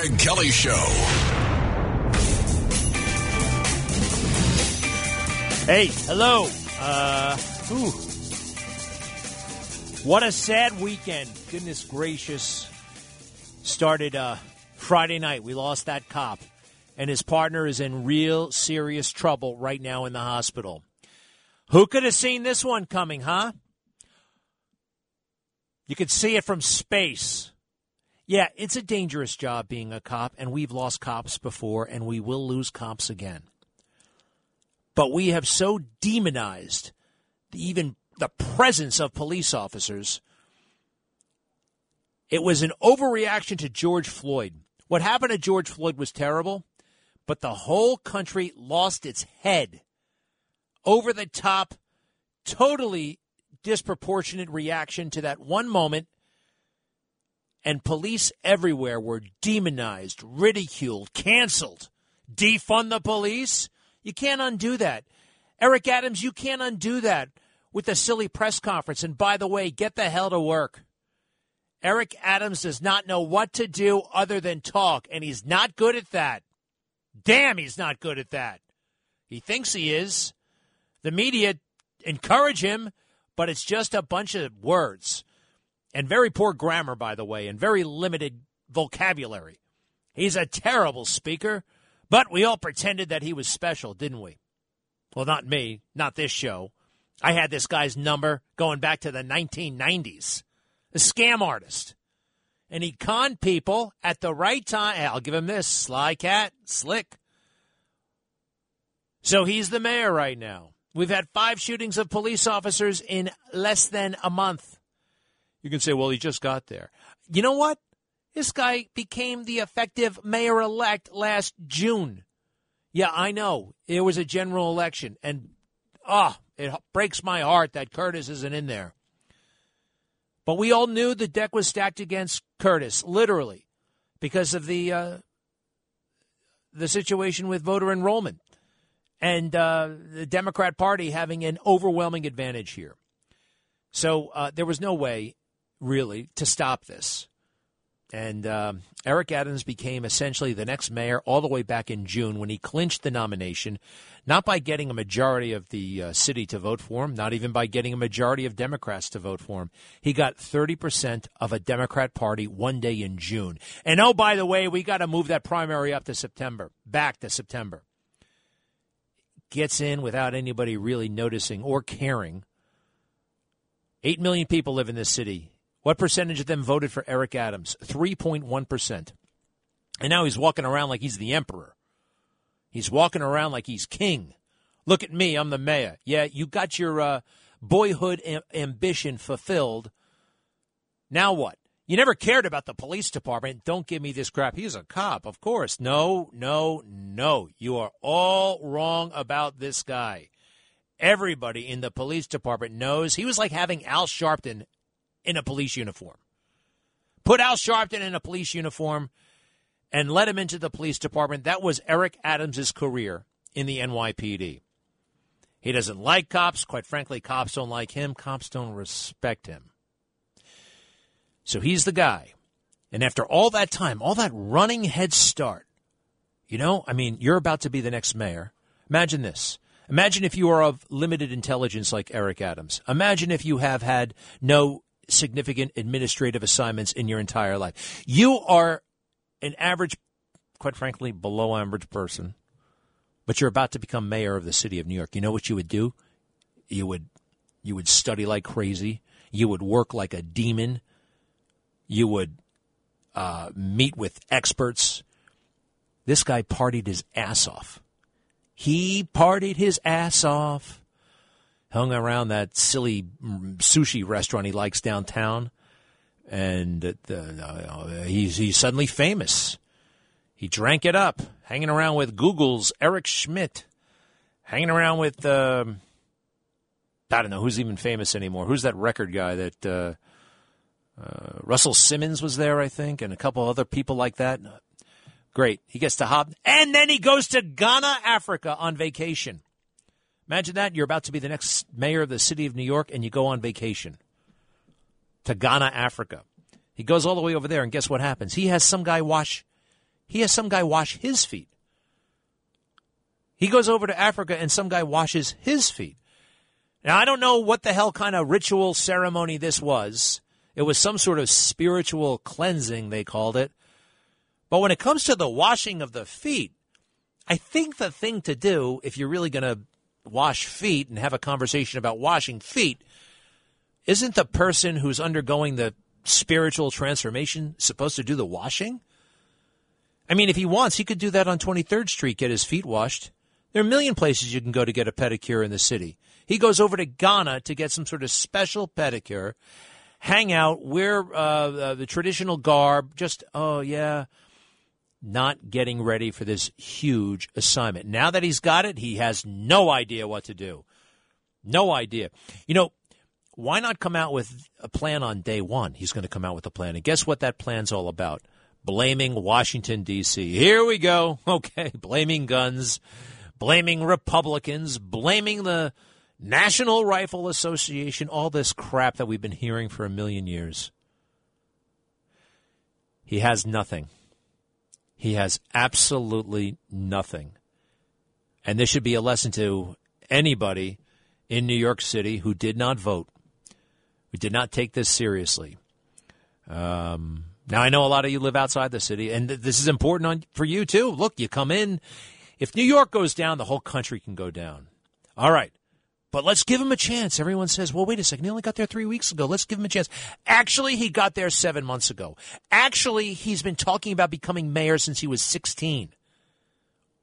Greg Kelly Show. Hey, hello. Uh, ooh. What a sad weekend. Goodness gracious. Started uh, Friday night. We lost that cop, and his partner is in real serious trouble right now in the hospital. Who could have seen this one coming, huh? You could see it from space. Yeah, it's a dangerous job being a cop, and we've lost cops before, and we will lose cops again. But we have so demonized even the presence of police officers. It was an overreaction to George Floyd. What happened to George Floyd was terrible, but the whole country lost its head. Over the top, totally disproportionate reaction to that one moment and police everywhere were demonized, ridiculed, canceled. Defund the police? You can't undo that. Eric Adams, you can't undo that with a silly press conference. And by the way, get the hell to work. Eric Adams does not know what to do other than talk, and he's not good at that. Damn, he's not good at that. He thinks he is. The media encourage him, but it's just a bunch of words and very poor grammar, by the way, and very limited vocabulary. He's a terrible speaker, but we all pretended that he was special, didn't we? Well, not me, not this show. I had this guy's number going back to the 1990s. A scam artist. And he conned people at the right time. I'll give him this sly cat, slick. So he's the mayor right now. We've had five shootings of police officers in less than a month. You can say, well, he just got there. You know what? This guy became the effective mayor elect last June. Yeah, I know. It was a general election. And, ah, oh, it breaks my heart that Curtis isn't in there. But we all knew the deck was stacked against Curtis, literally, because of the uh, the situation with voter enrollment and uh, the Democrat Party having an overwhelming advantage here. So uh, there was no way really, to stop this. And um, Eric Adams became essentially the next mayor all the way back in June when he clinched the nomination, not by getting a majority of the uh, city to vote for him, not even by getting a majority of Democrats to vote for him. He got 30% of a Democrat party one day in June. And oh, by the way, we got to move that primary up to September, back to September. Gets in without anybody really noticing or caring. Eight million people live in this city. What percentage of them voted for Eric Adams? 3.1%. And now he's walking around like he's the emperor. He's walking around like he's king. Look at me, I'm the mayor. Yeah, you got your uh, boyhood am- ambition fulfilled. Now what? You never cared about the police department. Don't give me this crap. He's a cop, of course. No, no, no. You are all wrong about this guy. Everybody in the police department knows he was like having Al Sharpton in a police uniform. Put Al Sharpton in a police uniform and let him into the police department. That was Eric Adams' career in the NYPD. He doesn't like cops. Quite frankly, cops don't like him. Cops don't respect him. So he's the guy. And after all that time, all that running head start, you know, I mean, you're about to be the next mayor. Imagine this. Imagine if you are of limited intelligence like Eric Adams. Imagine if you have had no significant administrative assignments in your entire life. You are an average, quite frankly, below average person, but you're about to become mayor of the city of New York. You know what you would do? You would you would study like crazy. You would work like a demon. You would uh, meet with experts. This guy partied his ass off. He partied his ass off hung around that silly sushi restaurant he likes downtown, and uh, he's he's suddenly famous. He drank it up, hanging around with Google's Eric Schmidt, hanging around with uh, I don't know who's even famous anymore. Who's that record guy that uh, uh, Russell Simmons was there, I think, and a couple other people like that. Great. He gets to hop, and then he goes to Ghana, Africa on vacation. Imagine that. You're about to be the next mayor of the city of New York and you go on vacation to Ghana, Africa. He goes all the way over there, and guess what happens? He has some guy wash he has some guy wash his feet. He goes over to Africa and some guy washes his feet. Now, I don't know what the hell kind of ritual ceremony this was. It was some sort of spiritual cleansing, they called it. But when it comes to the washing of the feet, I think the thing to do, if you're really going to wash feet and have a conversation about washing feet, isn't the person who's undergoing the spiritual transformation supposed to do the washing? I mean, if he wants, he could do that on 23rd Street, get his feet washed. There are a million places you can go to get a pedicure in the city. He goes over to Ghana to get some sort of special pedicure, hang out, wear uh, uh, the traditional garb, just, oh, yeah, not getting ready for this huge assignment. Now that he's got it, he has no idea what to do. No idea. You know, why not come out with a plan on day one? He's going to come out with a plan. And guess what that plan's all about? Blaming Washington, D.C. Here we go. Okay, blaming guns, blaming Republicans, blaming the National Rifle Association, all this crap that we've been hearing for a million years. He has nothing. He has absolutely nothing. And this should be a lesson to anybody in New York City who did not vote, who did not take this seriously. Um, now, I know a lot of you live outside the city, and th- this is important on, for you too. Look, you come in. If New York goes down, the whole country can go down. All right. But let's give him a chance. Everyone says, well, wait a second. He only got there three weeks ago. Let's give him a chance. Actually, he got there seven months ago. Actually, he's been talking about becoming mayor since he was 16.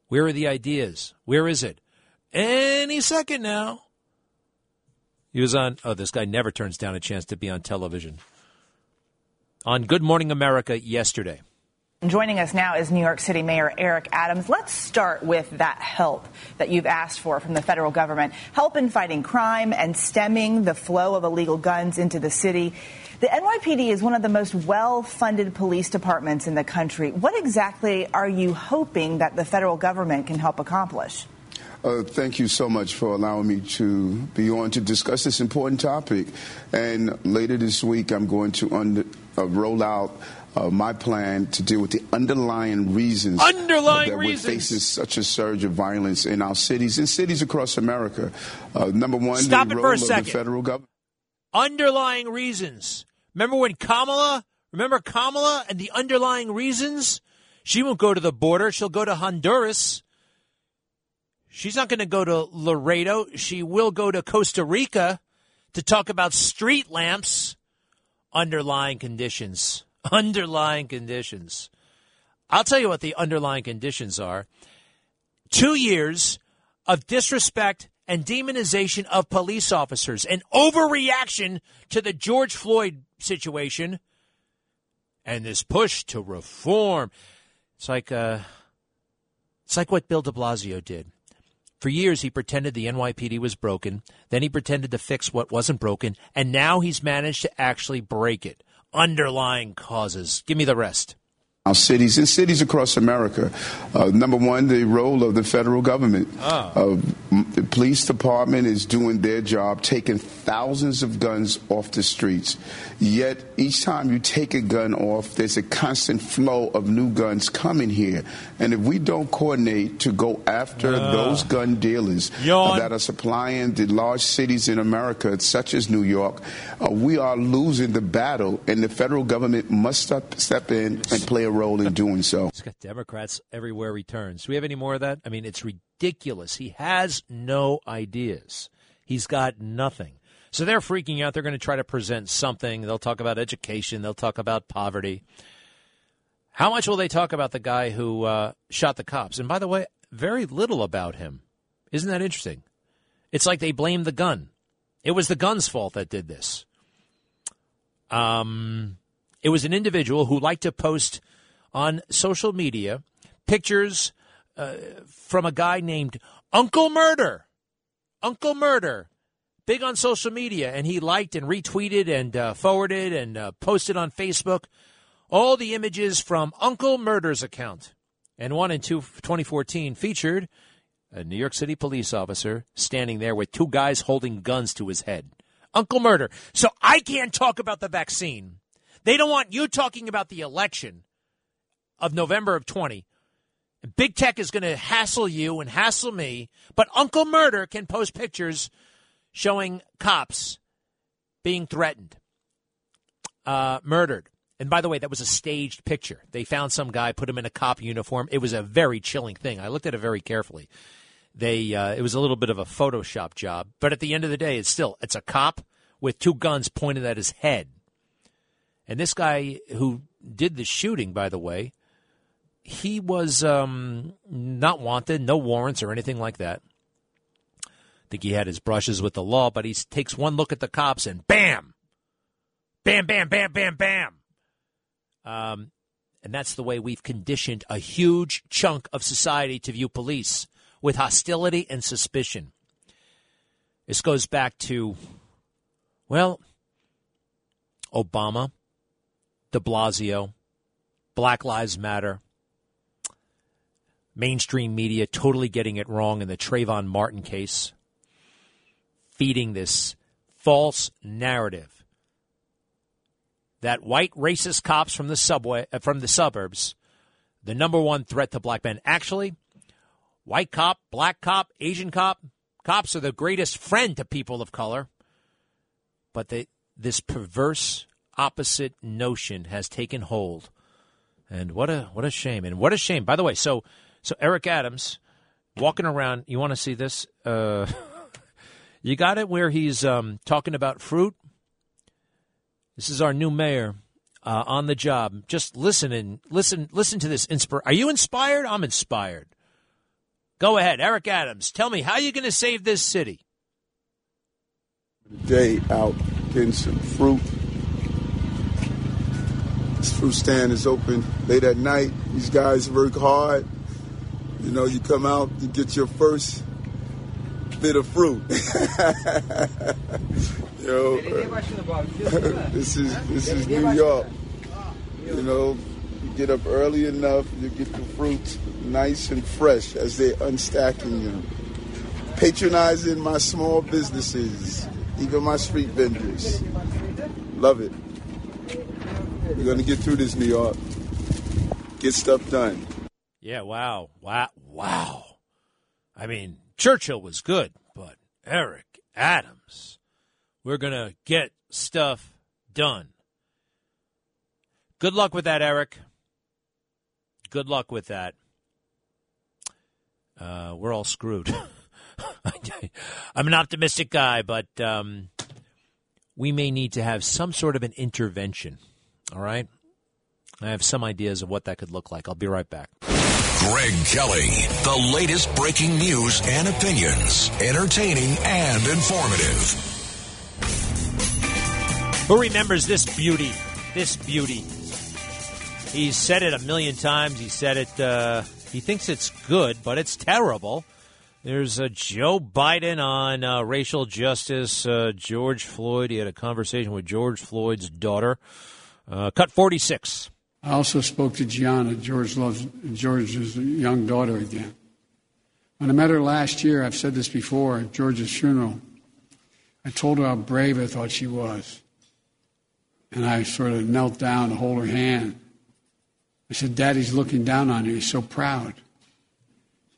Where are the ideas? Where is it? Any second now. He was on, oh, this guy never turns down a chance to be on television. On Good Morning America yesterday. Joining us now is New York City Mayor Eric Adams. Let's start with that help that you've asked for from the federal government. Help in fighting crime and stemming the flow of illegal guns into the city. The NYPD is one of the most well funded police departments in the country. What exactly are you hoping that the federal government can help accomplish? Uh, thank you so much for allowing me to be on to discuss this important topic. And later this week, I'm going to under, uh, roll out uh, my plan to deal with the underlying reasons underlying that reasons. we're facing such a surge of violence in our cities and cities across America. Uh, number one, Stop the it role for a of second. the federal government. Underlying reasons. Remember when Kamala, remember Kamala and the underlying reasons? She won't go to the border. She'll go to Honduras. She's not going to go to Laredo. She will go to Costa Rica to talk about street lamps. Underlying conditions. Underlying conditions. I'll tell you what the underlying conditions are. Two years of disrespect and demonization of police officers, an overreaction to the George Floyd situation, and this push to reform. It's like uh, it's like what Bill De Blasio did. For years, he pretended the NYPD was broken. Then he pretended to fix what wasn't broken, and now he's managed to actually break it. Underlying causes. Give me the rest our cities and cities across America. Uh, number one, the role of the federal government. Uh, the police department is doing their job, taking thousands of guns off the streets. Yet each time you take a gun off, there's a constant flow of new guns coming here. And if we don't coordinate to go after Uh. those gun dealers Yawn. that are supplying the large cities in America, such as New York, uh, we are losing the battle, and the federal government must step, step in and play a role in doing so. He's got Democrats everywhere he turns. Do we have any more of that? I mean, it's ridiculous. He has no ideas. He's got nothing. So they're freaking out. They're going to try to present something. They'll talk about education. They'll talk about poverty. How much will they talk about the guy who uh, shot the cops? And by the way, very little about him. Isn't that interesting? It's like they blame the gun. It was the gun's fault that did this. Um, it was an individual who liked to post on social media pictures uh, from a guy named Uncle Murder. Uncle Murder, big on social media, and he liked and retweeted and uh, forwarded and uh, posted on Facebook all the images from Uncle Murder's account. And one in two, 2014 featured a New York City police officer standing there with two guys holding guns to his head. Uncle Murder. So I can't talk about the vaccine. They don't want you talking about the election. Of November of 20. And big tech is going to hassle you and hassle me, but Uncle Murder can post pictures showing cops being threatened, uh, murdered. And by the way, that was a staged picture. They found some guy, put him in a cop uniform. It was a very chilling thing. I looked at it very carefully. They, uh, it was a little bit of a Photoshop job, but at the end of the day, it's still it's a cop with two guns pointed at his head. And this guy who did the shooting, by the way, he was um, not wanted, no warrants or anything like that. I think he had his brushes with the law, but he takes one look at the cops and bam, bam, bam, bam, bam, bam. Um, and that's the way we've conditioned a huge chunk of society to view police with hostility and suspicion. This goes back to, well, Obama, de Blasio, Black Lives Matter, mainstream media totally getting it wrong in the Trayvon Martin case, feeding this false narrative that white racist cops from the subway uh, from the suburbs the number one threat to black men actually white cop black cop asian cop cops are the greatest friend to people of color but this perverse opposite notion has taken hold. And what a what a shame. And what a shame. By the way, so so Eric Adams walking around, you want to see this? Uh, you got it where he's um, talking about fruit. This is our new mayor uh, on the job. Just listen and listen listen to this inspire. Are you inspired? I'm inspired. Go ahead, Eric Adams. Tell me how you going to save this city. Day out getting some fruit this fruit stand is open late at night. These guys work hard. You know, you come out, you get your first bit of fruit. know, this is this is New York. You know, you get up early enough, you get the fruits nice and fresh as they're unstacking them. Patronizing my small businesses, even my street vendors. Love it. We're to get through this, New York. Get stuff done. Yeah, wow. Wow. Wow. I mean, Churchill was good, but Eric Adams, we're going to get stuff done. Good luck with that, Eric. Good luck with that. Uh, we're all screwed. I'm an optimistic guy, but um, we may need to have some sort of an intervention. All right. I have some ideas of what that could look like. I'll be right back. Greg Kelly, the latest breaking news and opinions, entertaining and informative. Who remembers this beauty? This beauty. He's said it a million times. He said it. Uh, he thinks it's good, but it's terrible. There's a Joe Biden on uh, racial justice. Uh, George Floyd. He had a conversation with George Floyd's daughter. Uh, cut 46. I also spoke to Gianna, George loves George's young daughter again. When I met her last year, I've said this before at George's funeral, I told her how brave I thought she was. And I sort of knelt down to hold her hand. I said, Daddy's looking down on you. He's so proud.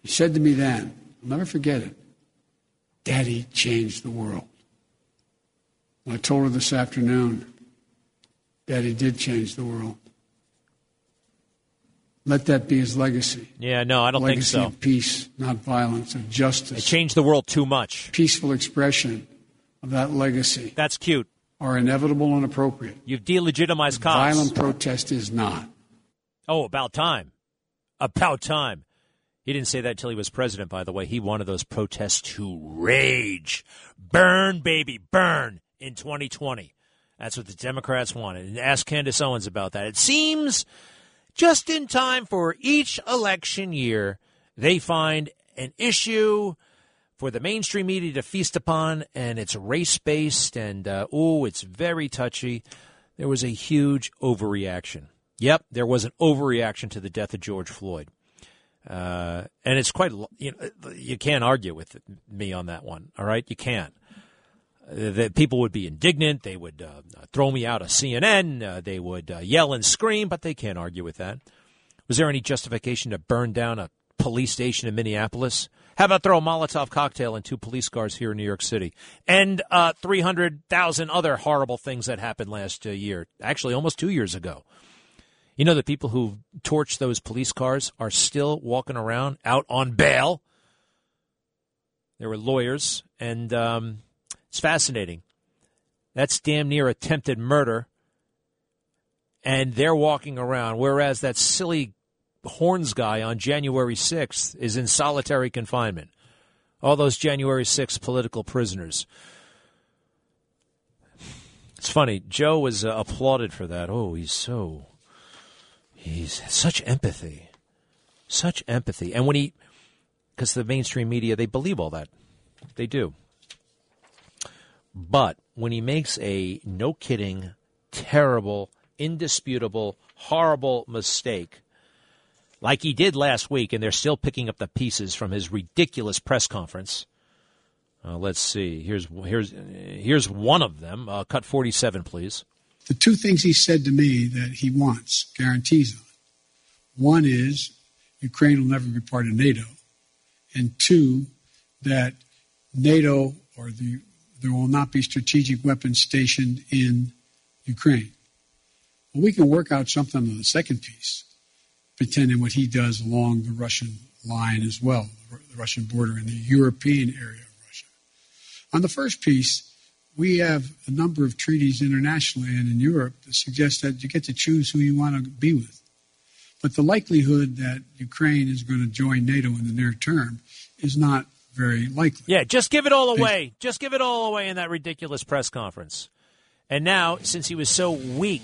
He said to me then, I'll never forget it, Daddy changed the world. I told her this afternoon, Daddy did change the world. Let that be his legacy. Yeah, no, I don't legacy think so. Of peace, not violence, of justice. It changed the world too much. Peaceful expression of that legacy. That's cute. Are inevitable and appropriate. You've delegitimized cops. Violent protest is not. Oh, about time. About time. He didn't say that until he was president, by the way. He wanted those protests to rage. Burn, baby, burn in 2020. That's what the Democrats wanted. And ask Candace Owens about that. It seems just in time for each election year, they find an issue for the mainstream media to feast upon, and it's race based, and uh, oh, it's very touchy. There was a huge overreaction. Yep, there was an overreaction to the death of George Floyd. Uh, and it's quite, you know, you can't argue with me on that one. All right, you can't that people would be indignant. They would uh, throw me out of CNN. Uh, they would uh, yell and scream, but they can't argue with that. Was there any justification to burn down a police station in Minneapolis? How about throw a Molotov cocktail in two police cars here in New York City? And uh, 300,000 other horrible things that happened last uh, year, actually almost two years ago. You know, the people who torched those police cars are still walking around out on bail. There were lawyers, and um, it's fascinating. That's damn near attempted murder. And they're walking around, whereas that silly Horns guy on January 6th is in solitary confinement. All those January 6th political prisoners. It's funny. Joe was uh, applauded for that. Oh, he's so. He's such empathy. Such empathy. And when he. Because the mainstream media, they believe all that. They do. But when he makes a no kidding, terrible, indisputable, horrible mistake, like he did last week, and they're still picking up the pieces from his ridiculous press conference. Uh, let's see. Here's here's here's one of them. Uh, cut 47, please. The two things he said to me that he wants guarantees on. One is Ukraine will never be part of NATO, and two that NATO or the there will not be strategic weapons stationed in Ukraine. Well, we can work out something on the second piece pretending what he does along the Russian line as well, the Russian border in the European area of Russia. On the first piece, we have a number of treaties internationally and in Europe that suggest that you get to choose who you want to be with. But the likelihood that Ukraine is going to join NATO in the near term is not very likely. Yeah, just give it all away. Just give it all away in that ridiculous press conference. And now, since he was so weak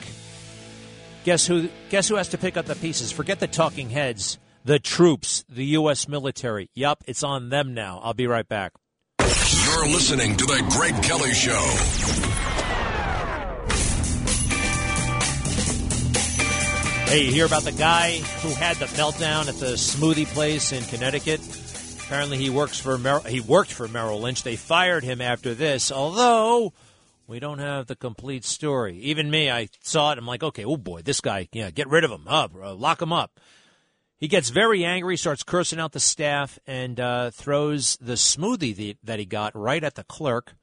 Guess who? Guess who has to pick up the pieces? Forget the talking heads. The troops, the U.S. military. Yup, it's on them now. I'll be right back. You're listening to the Greg Kelly Show. Hey, you hear about the guy who had the meltdown at the smoothie place in Connecticut? Apparently, he works for Mer- he worked for Merrill Lynch. They fired him after this, although we don't have the complete story. Even me, I saw it. I'm like, okay, oh boy, this guy, yeah, get rid of him, up, lock him up. He gets very angry, starts cursing out the staff, and uh, throws the smoothie that he got right at the clerk,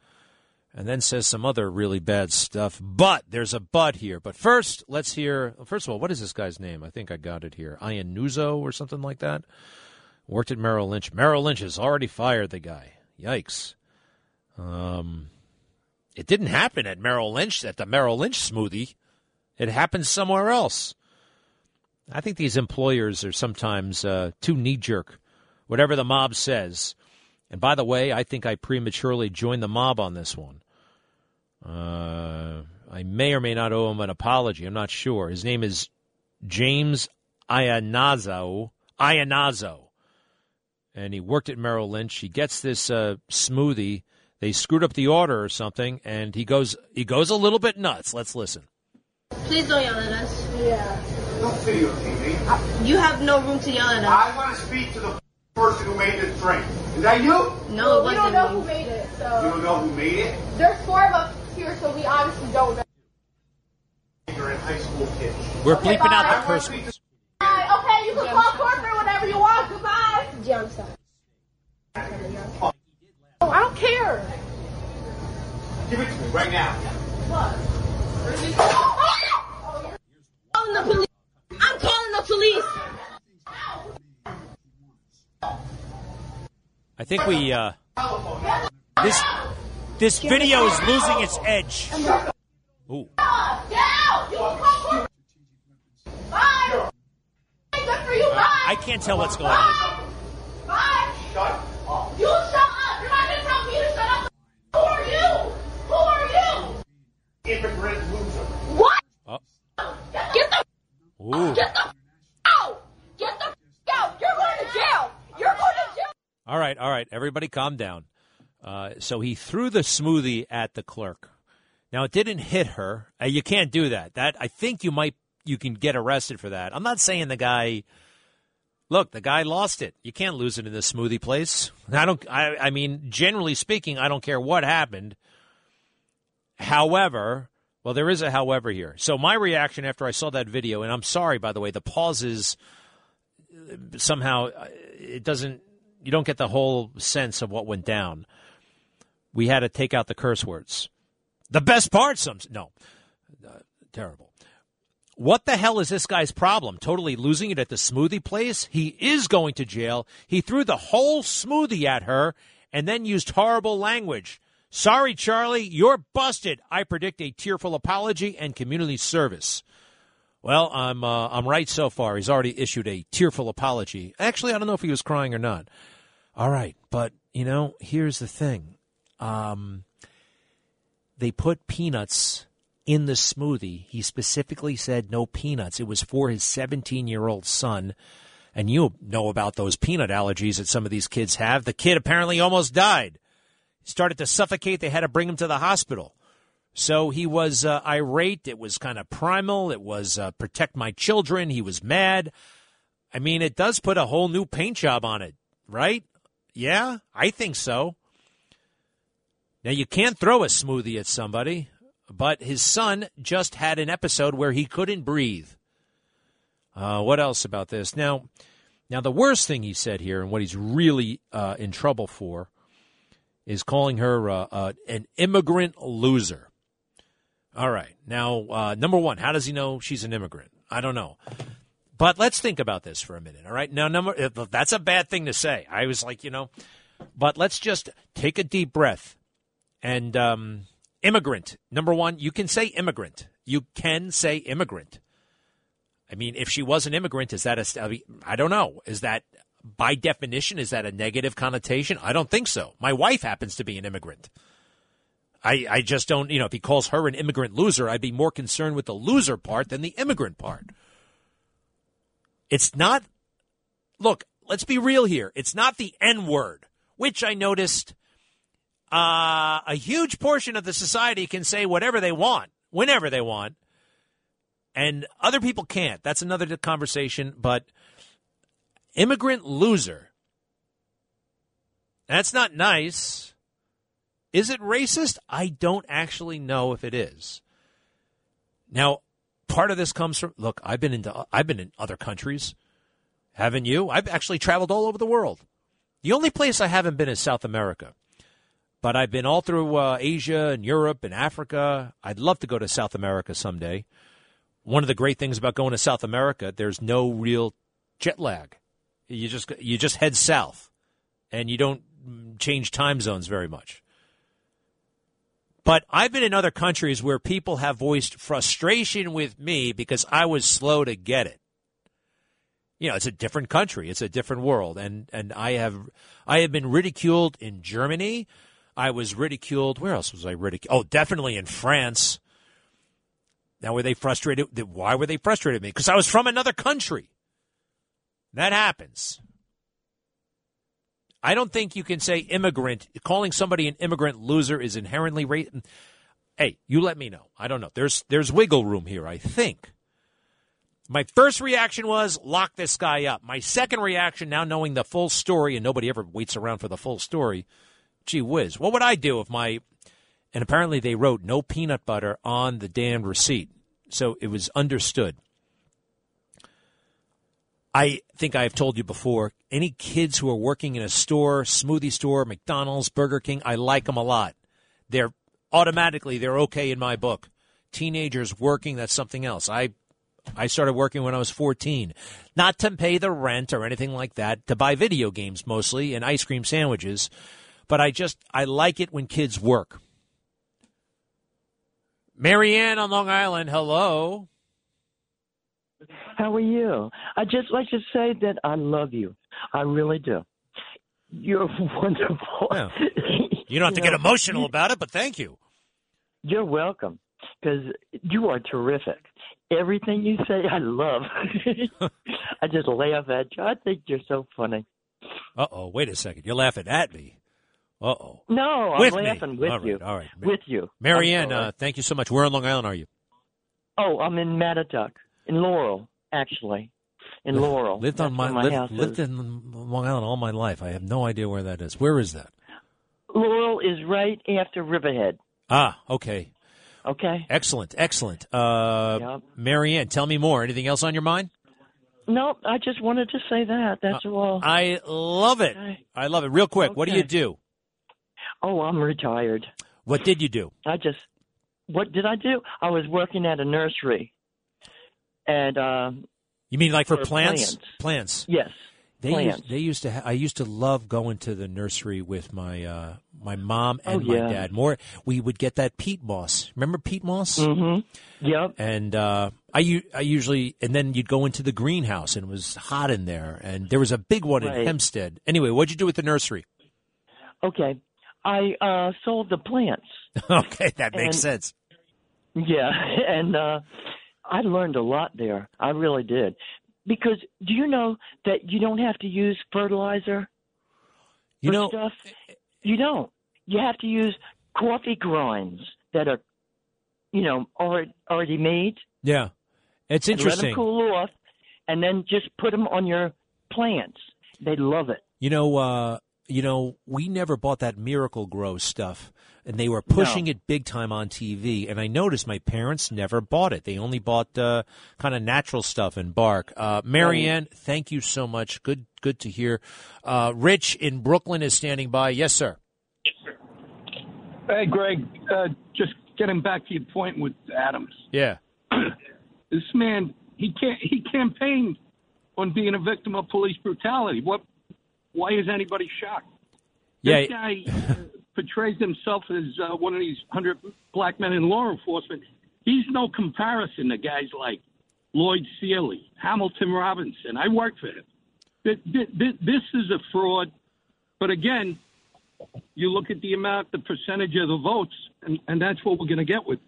and then says some other really bad stuff. But there's a but here. But first, let's hear. First of all, what is this guy's name? I think I got it here. Iannuso or something like that. Worked at Merrill Lynch. Merrill Lynch has already fired the guy. Yikes. Um, it didn't happen at Merrill Lynch, at the Merrill Lynch smoothie. It happened somewhere else. I think these employers are sometimes uh, too knee jerk. Whatever the mob says. And by the way, I think I prematurely joined the mob on this one. Uh, I may or may not owe him an apology. I'm not sure. His name is James Iannazzo. Iannazzo. And he worked at Merrill Lynch. He gets this uh, smoothie they screwed up the order or something, and he goes he goes a little bit nuts. Let's listen. Please don't yell at us. Yeah. Don't videotape me. You have no room to yell at us. I want to speak to the person who made this drink. Is that you? No, well, it we don't know who made it. So you don't know who made it. There's four of us here, so we obviously don't know. You're in high school kids. We're okay, bleeping bye. out the curse words. Okay, you can call corporate whatever you want. Goodbye. Jump Oh, I don't care. Give it to me right now. What? calling the police. I'm calling the police. I think we uh this this video is losing its edge. Ooh. I can't tell what's going on. All right, all right. Everybody calm down. Uh, so he threw the smoothie at the clerk. Now it didn't hit her. Uh, you can't do that. That I think you might you can get arrested for that. I'm not saying the guy look, the guy lost it. You can't lose it in the smoothie place. I don't. I, I mean, generally speaking, I don't care what happened. However, well, there is a however here. So my reaction after I saw that video, and I'm sorry by the way, the pauses somehow uh, it doesn't. You don't get the whole sense of what went down. We had to take out the curse words. The best part, some no, uh, terrible. What the hell is this guy's problem? Totally losing it at the smoothie place? He is going to jail. He threw the whole smoothie at her and then used horrible language. Sorry, Charlie, you're busted. I predict a tearful apology and community service. Well, I'm uh, I'm right so far. He's already issued a tearful apology. Actually, I don't know if he was crying or not. All right, but you know, here's the thing. Um, they put peanuts in the smoothie. He specifically said no peanuts. It was for his 17 year old son. And you know about those peanut allergies that some of these kids have. The kid apparently almost died. He started to suffocate. They had to bring him to the hospital. So he was uh, irate. It was kind of primal. It was uh, protect my children. He was mad. I mean, it does put a whole new paint job on it, right? Yeah, I think so. Now, you can't throw a smoothie at somebody, but his son just had an episode where he couldn't breathe. Uh, what else about this? Now, now the worst thing he said here, and what he's really uh, in trouble for, is calling her uh, uh an immigrant loser. All right. Now, uh, number one, how does he know she's an immigrant? I don't know. But let's think about this for a minute. All right. Now, number that's a bad thing to say. I was like, you know, but let's just take a deep breath. And um, immigrant, number one, you can say immigrant. You can say immigrant. I mean, if she was an immigrant, is that a? I don't know. Is that by definition is that a negative connotation? I don't think so. My wife happens to be an immigrant. I, I just don't, you know, if he calls her an immigrant loser, I'd be more concerned with the loser part than the immigrant part. It's not, look, let's be real here. It's not the N word, which I noticed uh, a huge portion of the society can say whatever they want, whenever they want, and other people can't. That's another conversation, but immigrant loser. That's not nice. Is it racist? I don't actually know if it is. Now, part of this comes from look, I've been into I've been in other countries. Haven't you? I've actually traveled all over the world. The only place I haven't been is South America. But I've been all through uh, Asia and Europe and Africa. I'd love to go to South America someday. One of the great things about going to South America, there's no real jet lag. You just you just head south, and you don't change time zones very much. But I've been in other countries where people have voiced frustration with me because I was slow to get it. You know, it's a different country, it's a different world, and and I have I have been ridiculed in Germany. I was ridiculed. Where else was I ridiculed? Oh, definitely in France. Now, were they frustrated? Why were they frustrated me? Because I was from another country. That happens. I don't think you can say immigrant. Calling somebody an immigrant loser is inherently racist. Hey, you let me know. I don't know. There's there's wiggle room here. I think. My first reaction was lock this guy up. My second reaction, now knowing the full story, and nobody ever waits around for the full story. Gee whiz, what would I do if my and apparently they wrote no peanut butter on the damn receipt, so it was understood. I think I've told you before, any kids who are working in a store, smoothie store, McDonald's, Burger King, I like them a lot. They're automatically they're okay in my book. Teenagers working, that's something else. I I started working when I was 14. Not to pay the rent or anything like that, to buy video games mostly and ice cream sandwiches, but I just I like it when kids work. Marianne on Long Island, hello. How are you? I just like to say that I love you. I really do. You're wonderful. Yeah. You don't have to get emotional about it, but thank you. You're welcome because you are terrific. Everything you say, I love. I just laugh at you. I think you're so funny. Uh oh, wait a second. You're laughing at me. Uh oh. No, with I'm laughing me. with all right, you. All right. With you. Marianne, uh, thank you so much. Where on Long Island are you? Oh, I'm in Mattituck, in Laurel, actually. In Laurel. Lived on my, my lived, house lived in Long Island all my life. I have no idea where that is. Where is that? Laurel is right after Riverhead. Ah, okay. Okay. Excellent, excellent. Uh, Yep. Marianne, tell me more. Anything else on your mind? No, I just wanted to say that. That's all. Uh, I love it. I love it. Real quick, what do you do? Oh, I'm retired. What did you do? I just, what did I do? I was working at a nursery, and uh, You mean like for, For plants? plants. Plants. yes, They plants. used, they used to. Ha- I used to love going to the nursery with my uh, my mom and Oh, my yeah. dad. More, we would get that peat moss. Remember peat moss? Mm-hmm. Yep. And uh, I I usually and then you'd go into the greenhouse and it was hot in there. And there was a big one in Hempstead. Anyway, what'd you do with the nursery? Okay. I uh, sold the plants. okay, that makes And- sense. Yeah, and uh, I learned a lot there. I really did. Because do you know that you don't have to use fertilizer You know, stuff? You don't. You have to use coffee grinds that are, you know, already already made. yeah, it's and Let interesting. them cool off, and then just put them on your plants. They love it. You know, uh, you know, we never bought that Miracle-Gro stuff, and they were pushing No. it big time on TV. And I noticed my parents never bought it; they only bought uh, kind of natural stuff and bark. Uh, Marianne, thank you so much. Good, good to hear. Uh, Rich in Brooklyn is standing by. Yes, sir. Hey, Greg, uh, just getting back to your point with Adams. Yeah. This man, he can't. He campaigned on being a victim of police brutality. What? Why is anybody shocked? Yeah. This guy uh, portrays himself as uh, one of these hundred black men in law enforcement. He's no comparison to guys like Lloyd Sealy, Hamilton Robinson. I worked for him. Th- th- th- This is a fraud. But again, you look at the amount, the percentage of the votes, and, and that's what we're going to get with.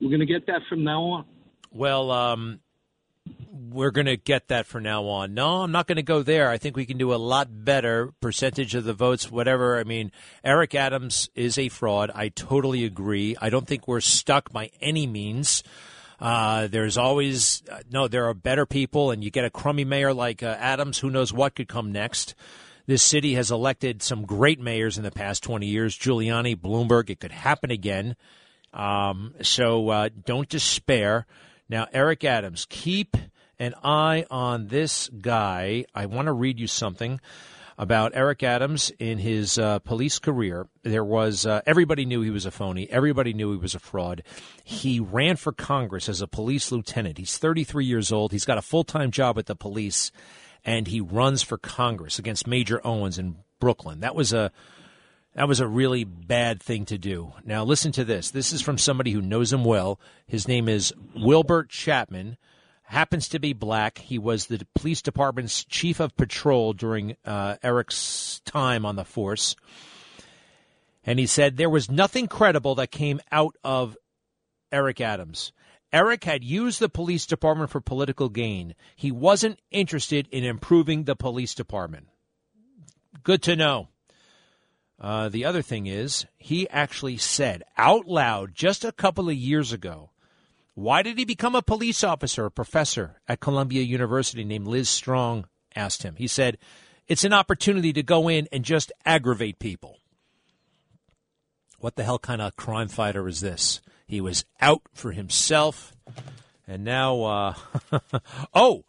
We're going to get that from now on. Well, um, we're going to get that from now on. No, I'm not going to go there. I think we can do a lot better. Percentage of the votes, whatever. I mean, Eric Adams is a fraud. I totally agree. I don't think we're stuck by any means. Uh, there's always no. There are better people, and you get a crummy mayor like uh, Adams. Who knows what could come next? This city has elected some great mayors in the past 20 years. Giuliani, Bloomberg. It could happen again. Um, so uh, don't despair. Now, Eric Adams, keep an eye on this guy. I want to read you something about Eric Adams in his uh, police career. There was uh, everybody knew he was a phony. Everybody knew he was a fraud. He ran for Congress as a police lieutenant. He's 33 years old. He's got a full time job at the police, and he runs for Congress against Major Owens in Brooklyn. That was a that was a really bad thing to do. Now, listen to this. This is from somebody who knows him well. His name is Wilbur Chapman. Happens to be black. He was the police department's chief of patrol during uh, Eric's time on the force. And he said there was nothing credible that came out of Eric Adams. Eric had used the police department for political gain. He wasn't interested in improving the police department. Good to know. Uh, the other thing is, he actually said out loud just a couple of years ago, why did he become a police officer? A professor at Columbia University named Liz Strong asked him. He said, it's an opportunity to go in and just aggravate people. What the hell kind of crime fighter is this? He was out for himself, and now, uh, oh,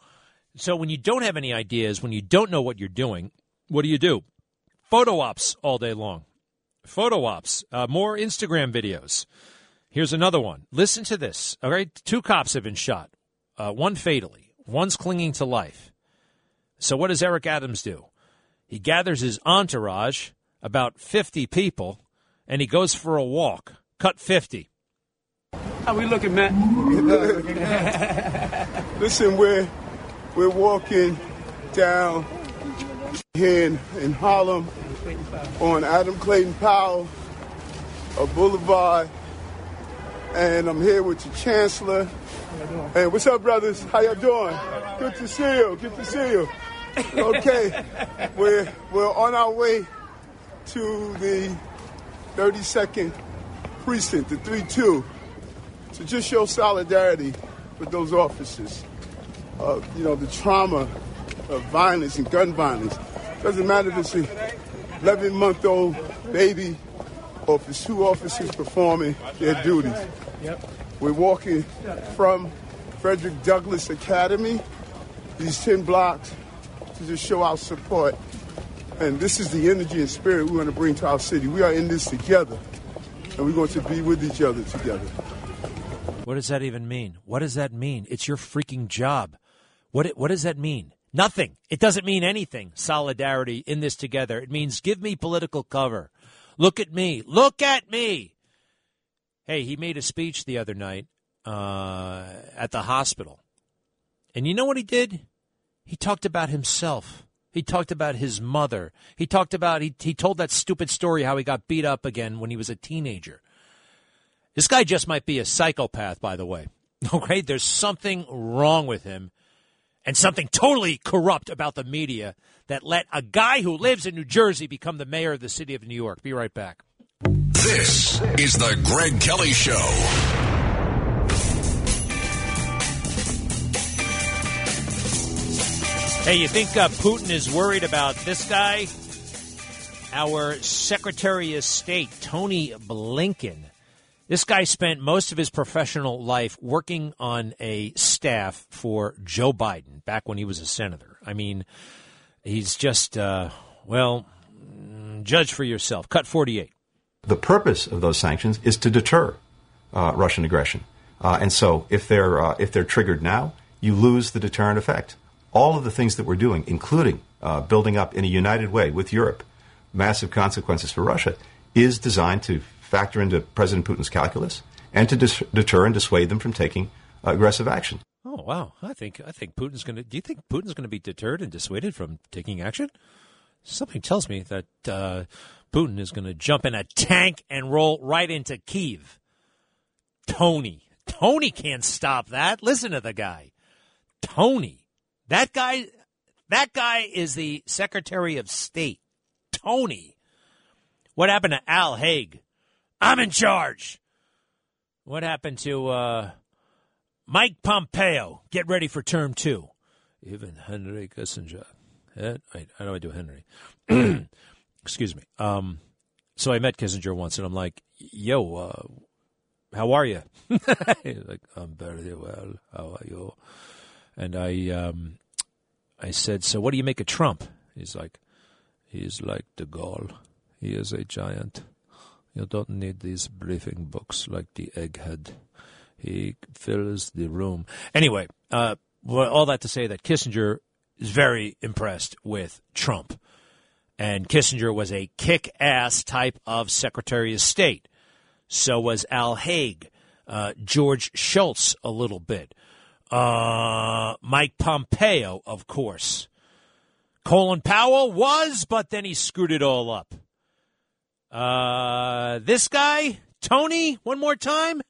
so when you don't have any ideas, when you don't know what you're doing, what do you do? Photo ops all day long. Photo ops. Uh, more Instagram videos. Here's another one. Listen to this. All right, two cops have been shot. Uh, one fatally. One's clinging to life. So what does Eric Adams do? He gathers his entourage, about 50 people, and he goes for a walk. Cut 50. How we looking, Matt? Listen, we're we're walking down here in, in Harlem on Adam Clayton Powell, a boulevard, and I'm here with the chancellor. Hey, what's up, brothers? How y'all doing? Good to see you. Good to see you. Okay, we're we're on our way to the 32nd precinct, the 3-2, to just show solidarity with those officers. Uh, you know, the trauma of violence and gun violence. Doesn't matter if it's an 11 month old baby or if it's two officers performing their duties. We're walking from Frederick Douglass Academy these 10 blocks to just show our support. And this is the energy and spirit we want to bring to our city. We are in this together, and we're going to be with each other together. What does that even mean? What does that mean? It's your freaking job. What what does that mean? Nothing. It doesn't mean anything. Solidarity in this together. It means give me political cover. Look at me. Look at me. Hey, he made a speech the other night uh, at the hospital. And you know what he did? He talked about himself. He talked about his mother. He talked about, he, he told that stupid story how he got beat up again when he was a teenager. This guy just might be a psychopath, by the way. Okay? There's something wrong with him and something totally corrupt about the media that let a guy who lives in New Jersey become the mayor of the city of New York. Be right back. This is the Greg Kelly Show. Hey, you think uh, Putin is worried about this guy? Our Secretary of State, Tony Blinken. This guy spent most of his professional life working on a staff for Joe Biden back when he was a senator. I mean, he's just, uh, well, judge for yourself. Cut 48. The purpose of those sanctions is to deter uh, Russian aggression. Uh, and so if they're, uh, if they're triggered now, you lose the deterrent effect all of the things that we're doing, including uh, building up in a united way with Europe, massive consequences for Russia, is designed to factor into President Putin's calculus and to dis- deter and dissuade them from taking aggressive action. Oh wow! I think I think Putin's going to. Do you think Putin's going to be deterred and dissuaded from taking action? Something tells me that uh, Putin is going to jump in a tank and roll right into Kiev. Tony, Tony can't stop that. Listen to the guy, Tony. That guy, that guy is the Secretary of State, Tony. What happened to Al Haig? I'm in charge. What happened to uh, Mike Pompeo? Get ready for term two. Even Henry Kissinger. Eh, wait, how do I do Henry? Excuse me. Um, so I met Kissinger once, and I'm like, "Yo, uh, how are you?" He's like, "I'm very well. How are you?" And I um, I said, So what do you make of Trump? He's like, He's like de Gaulle. He is a giant. You don't need these briefing books like the egghead. He fills the room. Anyway, uh, well, all that to say that Kissinger is very impressed with Trump. And Kissinger was a kick ass type of Secretary of State. So was Al Haig, uh, George Shultz a little bit. Uh, Mike Pompeo, of course. Colin Powell was, but then he screwed it all up. Uh, this guy, Tony, one more time.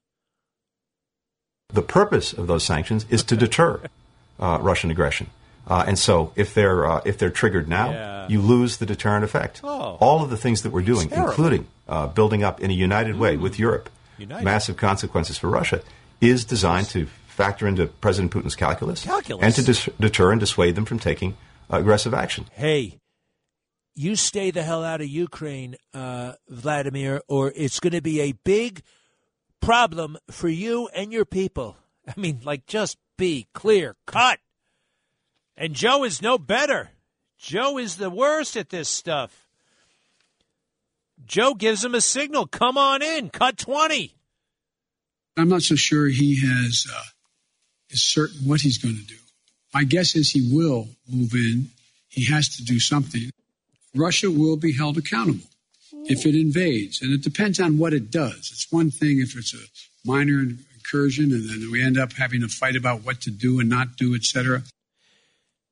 The purpose of those sanctions is to deter uh, Russian aggression. Uh, and so, if they're uh, if they're triggered now, yeah. you lose the deterrent effect. Oh. All of the things that we're doing, including uh, building up in a united way mm. with Europe, united. massive consequences for Russia, is designed to factor into President Putin's calculus, calculus. and to dis- deter and dissuade them from taking aggressive action. Hey, you stay the hell out of Ukraine, uh, Vladimir, or it's going to be a big problem for you and your people. I mean, like, just be clear, cut. And Joe is no better. Joe is the worst at this stuff. Joe gives him a signal come on in, cut 20. I'm not so sure he has. Uh is certain what he's going to do. My guess is he will move in. He has to do something. Russia will be held accountable if it invades, and it depends on what it does. It's one thing if it's a minor incursion, and then we end up having a fight about what to do and not do, etc.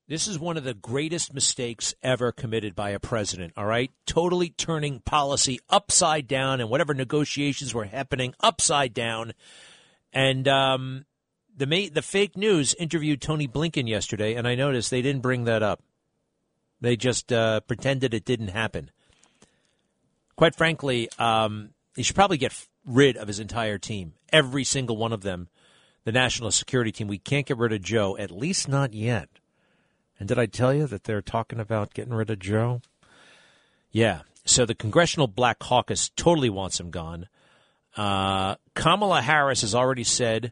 This is one of the greatest mistakes ever committed by a president, all right? Totally turning policy upside down and whatever negotiations were happening upside down. And um, the the fake news interviewed Tony Blinken yesterday, and I noticed they didn't bring that up. They just uh, pretended it didn't happen. Quite frankly, um, he should probably get rid of his entire team, every single one of them. The national security team. We can't get rid of Joe, at least not yet. And did I tell you that they're talking about getting rid of Joe? Yeah. So the Congressional Black Caucus totally wants him gone. Uh, Kamala Harris has already said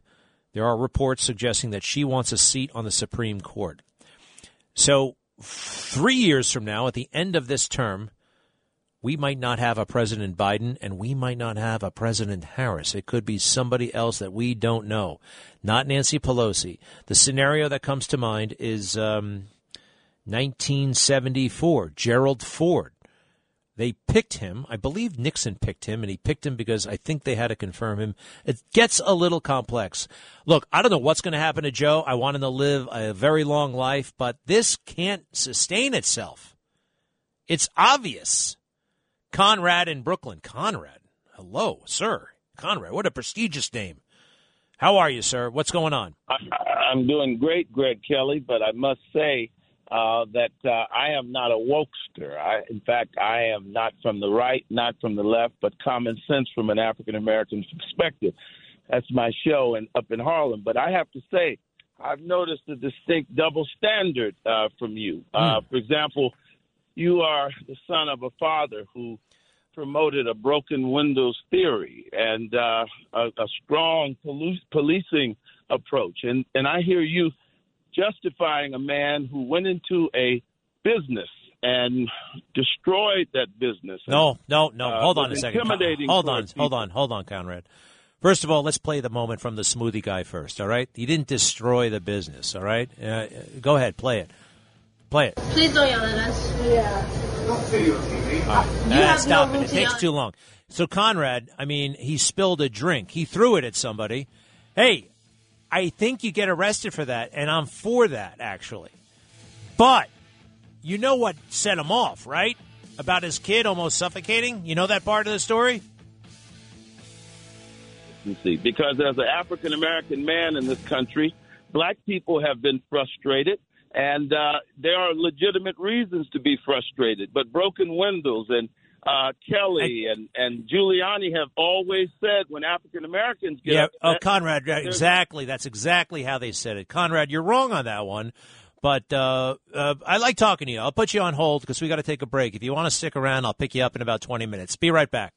there are reports suggesting that she wants a seat on the Supreme Court. So, three years from now, at the end of this term, we might not have a President Biden and we might not have a President Harris. It could be somebody else that we don't know, not Nancy Pelosi. The scenario that comes to mind is um, 1974, Gerald Ford. They picked him. I believe Nixon picked him, and he picked him because I think they had to confirm him. It gets a little complex. Look, I don't know what's going to happen to Joe. I want him to live a very long life, but this can't sustain itself. It's obvious. Conrad in Brooklyn. Conrad. Hello, sir. Conrad. What a prestigious name. How are you, sir? What's going on? I'm doing great, Greg Kelly, but I must say uh, that uh, I am not a wokester. I, in fact, I am not from the right, not from the left, but common sense from an African American perspective. That's my show and up in Harlem. But I have to say, I've noticed a distinct double standard uh, from you. Uh, for example, you are the son of a father who promoted a broken windows theory and uh, a, a strong police, policing approach. And, and I hear you justifying a man who went into a business and destroyed that business. No, no, no. Uh, hold on a second. intimidating Hold on, towards hold on, hold on, Conrad. First of all, let's play the moment from the smoothie guy first, all right? He didn't destroy the business, all right? Uh, go ahead, play it. Play it. Please don't yell at us. Yeah. Don't videotape me. Ah, have stop no it. room It takes too long. So, Conrad, I mean, he spilled a drink. He threw it at somebody. Hey, I think you get arrested for that, and I'm for that, actually. But you know what set him off, right? About his kid almost suffocating? You know that part of the story? You see. Because as an African American man in this country, black people have been frustrated, and uh, there are legitimate reasons to be frustrated. But broken windows and uh, Kelly and, and Giuliani have always said when African Americans get yeah. Oh, Conrad, exactly. That's exactly how they said it. Conrad, you're wrong on that one. But uh, uh, I like talking to you. I'll put you on hold because we got to take a break. If you want to stick around, I'll pick you up in about 20 minutes. Be right back.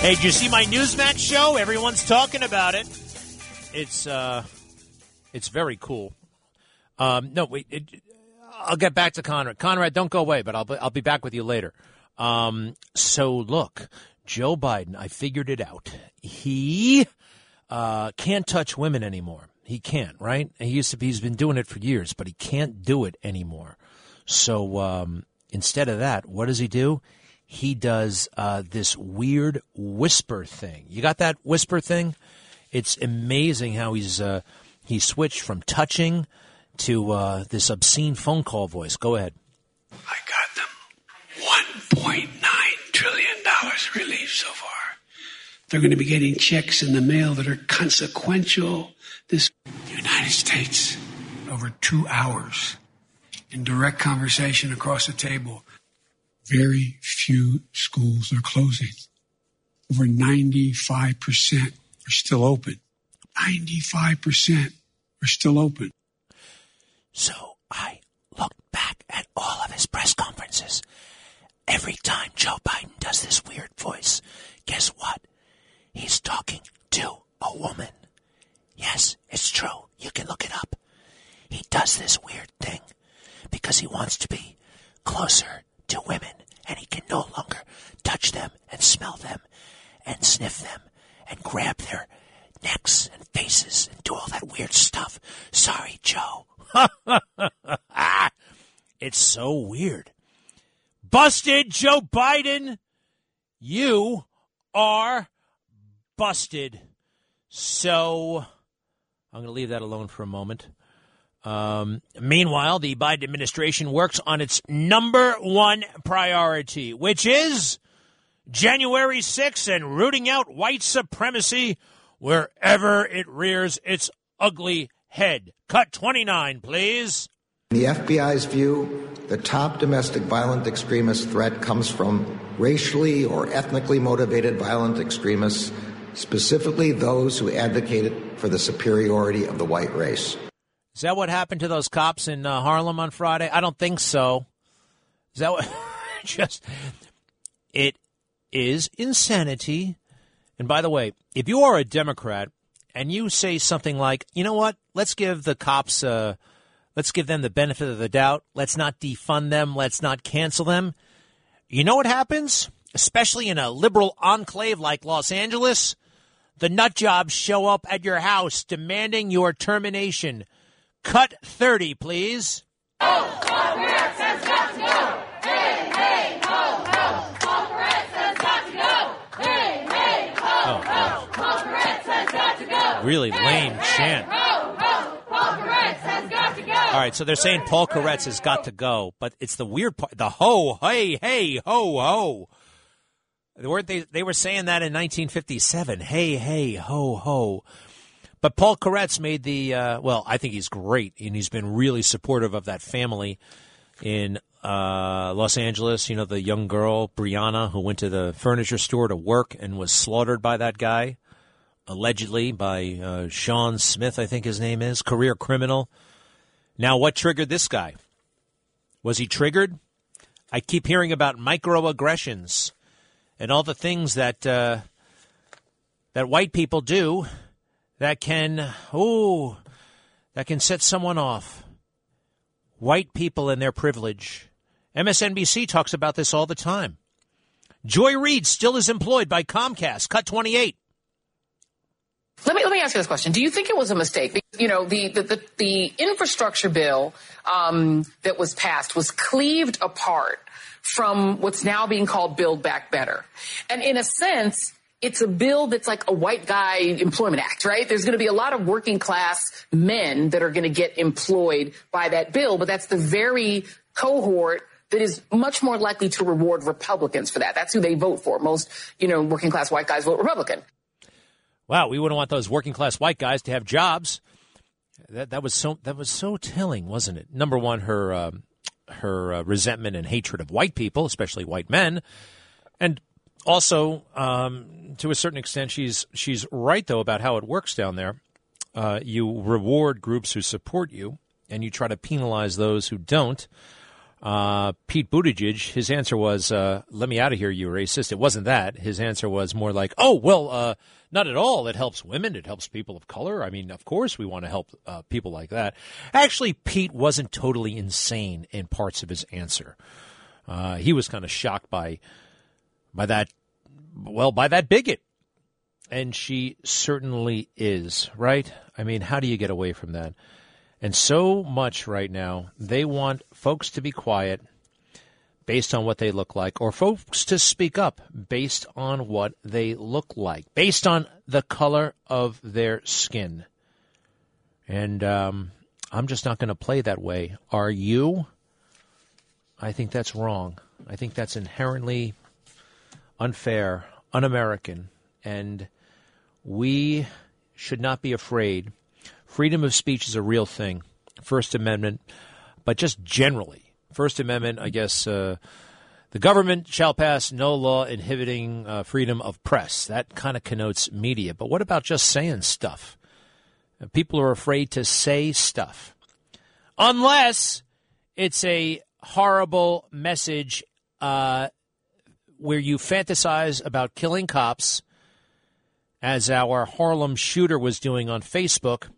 Hey, did you see my Newsmax show? Everyone's talking about it. It's uh, it's very cool. Um, no, wait. It, I'll get back to Conrad. Conrad, don't go away, but I'll be, I'll be back with you later. Um, so look, Joe Biden, I figured it out. He uh, can't touch women anymore. He can't, right? He used to be. He's been doing it for years, but he can't do it anymore. So um, instead of that, what does he do? He does uh, this weird whisper thing. You got that whisper thing? It's amazing how he's uh, he switched from touching to uh, this obscene phone call voice. Go ahead. I got them $1.9 trillion relief so far. They're going to be getting checks in the mail that are consequential. This United States, over two hours in direct conversation across the table. Very few schools are closing. Over 95% are still open. 95% are still open. So I looked back at all of his press conferences. Every time Joe Biden does this weird voice, guess what? He's talking to a woman. Yes, it's true. You can look it up. He does this weird thing because he wants to be closer to women and he can no longer touch them and smell them and sniff them and grab their necks and faces and do all that weird stuff. Sorry, Joe. it's so weird. Busted, Joe Biden. You are busted. So I'm going to leave that alone for a moment. Um, meanwhile, the Biden administration works on its number one priority, which is January 6th and rooting out white supremacy wherever it rears its ugly head. Cut 29, please. In the FBI's view, the top domestic violent extremist threat comes from racially or ethnically motivated violent extremists, specifically those who advocated for the superiority of the white race. Is that what happened to those cops in uh, Harlem on Friday? I don't think so. Is that what? just it is insanity. And by the way, if you are a Democrat and you say something like, "You know what? Let's give the cops uh, let's give them the benefit of the doubt. Let's not defund them. Let's not cancel them." You know what happens? Especially in a liberal enclave like Los Angeles, the nut jobs show up at your house demanding your termination. Cut 30, please. Really lame chant. All right, so they're saying Paul Koretz has got to go, but it's the weird part. The ho, hey, hey, ho, ho. They were, they, they were saying that in 1957. Hey, hey, ho, ho. But Paul Koretz made the, uh, well, I think he's great, and he's been really supportive of that family in uh, Los Angeles. You know, the young girl, Brianna, who went to the furniture store to work and was slaughtered by that guy, allegedly by uh, Sean Smith, I think his name is, career criminal. Now, what triggered this guy? Was he triggered? I keep hearing about microaggressions and all the things that uh, that white people do that can oh that can set someone off. White people and their privilege. MSNBC talks about this all the time. Joy Reid still is employed by Comcast. Cut 28. Let me let me ask you this question: Do you think it was a mistake? You know, the the the, the infrastructure bill um, that was passed was cleaved apart from what's now being called Build Back Better, and in a sense, it's a bill that's like a white guy employment act, right? There's going to be a lot of working class men that are going to get employed by that bill, but that's the very cohort that is much more likely to reward Republicans for that. That's who they vote for. Most, you know, working class white guys vote Republican. Wow, we wouldn't want those working class white guys to have jobs. That that was so that was so telling, wasn't it? Number one, her um, her uh, resentment and hatred of white people, especially white men, and also um, to a certain extent, she's she's right though about how it works down there. Uh, you reward groups who support you, and you try to penalize those who don't. Uh, Pete Buttigieg, his answer was, uh, "Let me out of here, you racist." It wasn't that. His answer was more like, "Oh well, uh, not at all. It helps women. It helps people of color. I mean, of course, we want to help uh, people like that." Actually, Pete wasn't totally insane in parts of his answer. Uh, he was kind of shocked by by that, well, by that bigot, and she certainly is. Right? I mean, how do you get away from that? And so much right now, they want folks to be quiet based on what they look like, or folks to speak up based on what they look like, based on the color of their skin. And um, I'm just not going to play that way. Are you? I think that's wrong. I think that's inherently unfair, un American, and we should not be afraid freedom of speech is a real thing, First Amendment, but just generally, First Amendment, I guess. Uh, the government shall pass no law inhibiting uh, freedom of press. That kind of connotes media. But what about just saying stuff? People are afraid to say stuff. Unless it's a horrible message uh, where you fantasize about killing cops, as our Harlem shooter was doing on Facebook,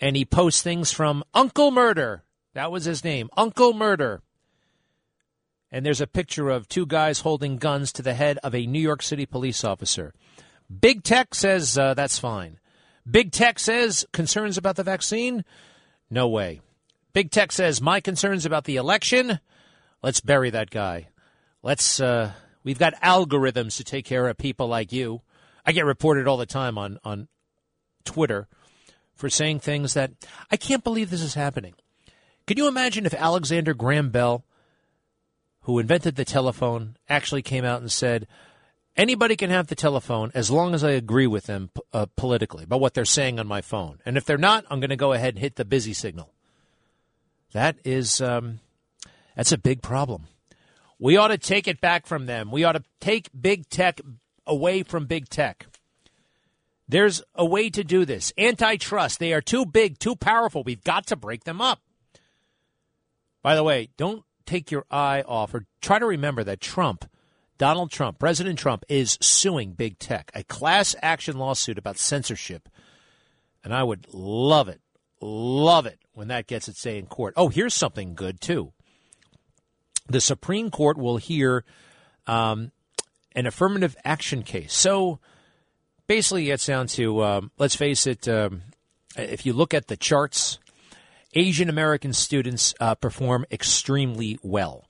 and he posts things from Uncle Murder. That was his name, Uncle Murder. And there's a picture of two guys holding guns to the head of a New York City police officer. Big Tech says uh, that's fine. Big Tech says concerns about the vaccine? No way. Big Tech says my concerns about the election? Let's bury that guy. Let's, uh, we've got algorithms to take care of people like you. I get reported all the time on, on Twitter for saying things that I can't believe this is happening. Can you imagine if Alexander Graham Bell, who invented the telephone, actually came out and said, anybody can have the telephone as long as I agree with them uh, politically about what they're saying on my phone. And if they're not, I'm going to go ahead and hit the busy signal. That is, um, that's a big problem. We ought to take it back from them. We ought to take big tech away from big tech. There's a way to do this. Antitrust. They are too big, too powerful. We've got to break them up. By the way, don't take your eye off or try to remember that Trump, Donald Trump, President Trump, is suing big tech, a class action lawsuit about censorship And I would love it, love it when that gets its say in court. Oh, here's something good, too. The Supreme Court will hear um, an affirmative action case. So basically, it's down to um, let's face it, um, if you look at the charts, Asian American students uh, perform extremely well.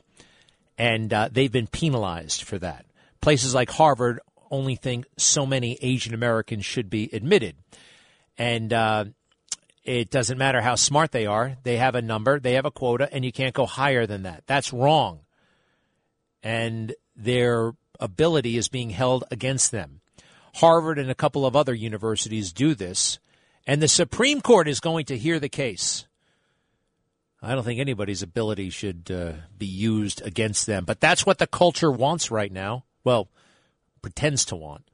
And uh, they've been penalized for that. Places like Harvard only think so many Asian Americans should be admitted. And uh, it doesn't matter how smart they are, they have a number, they have a quota, and you can't go higher than that. That's wrong. And their ability is being held against them. Harvard and a couple of other universities do this, and the Supreme Court is going to hear the case. I don't think anybody's ability should uh, be used against them, but that's what the culture wants right now. Well, pretends to want.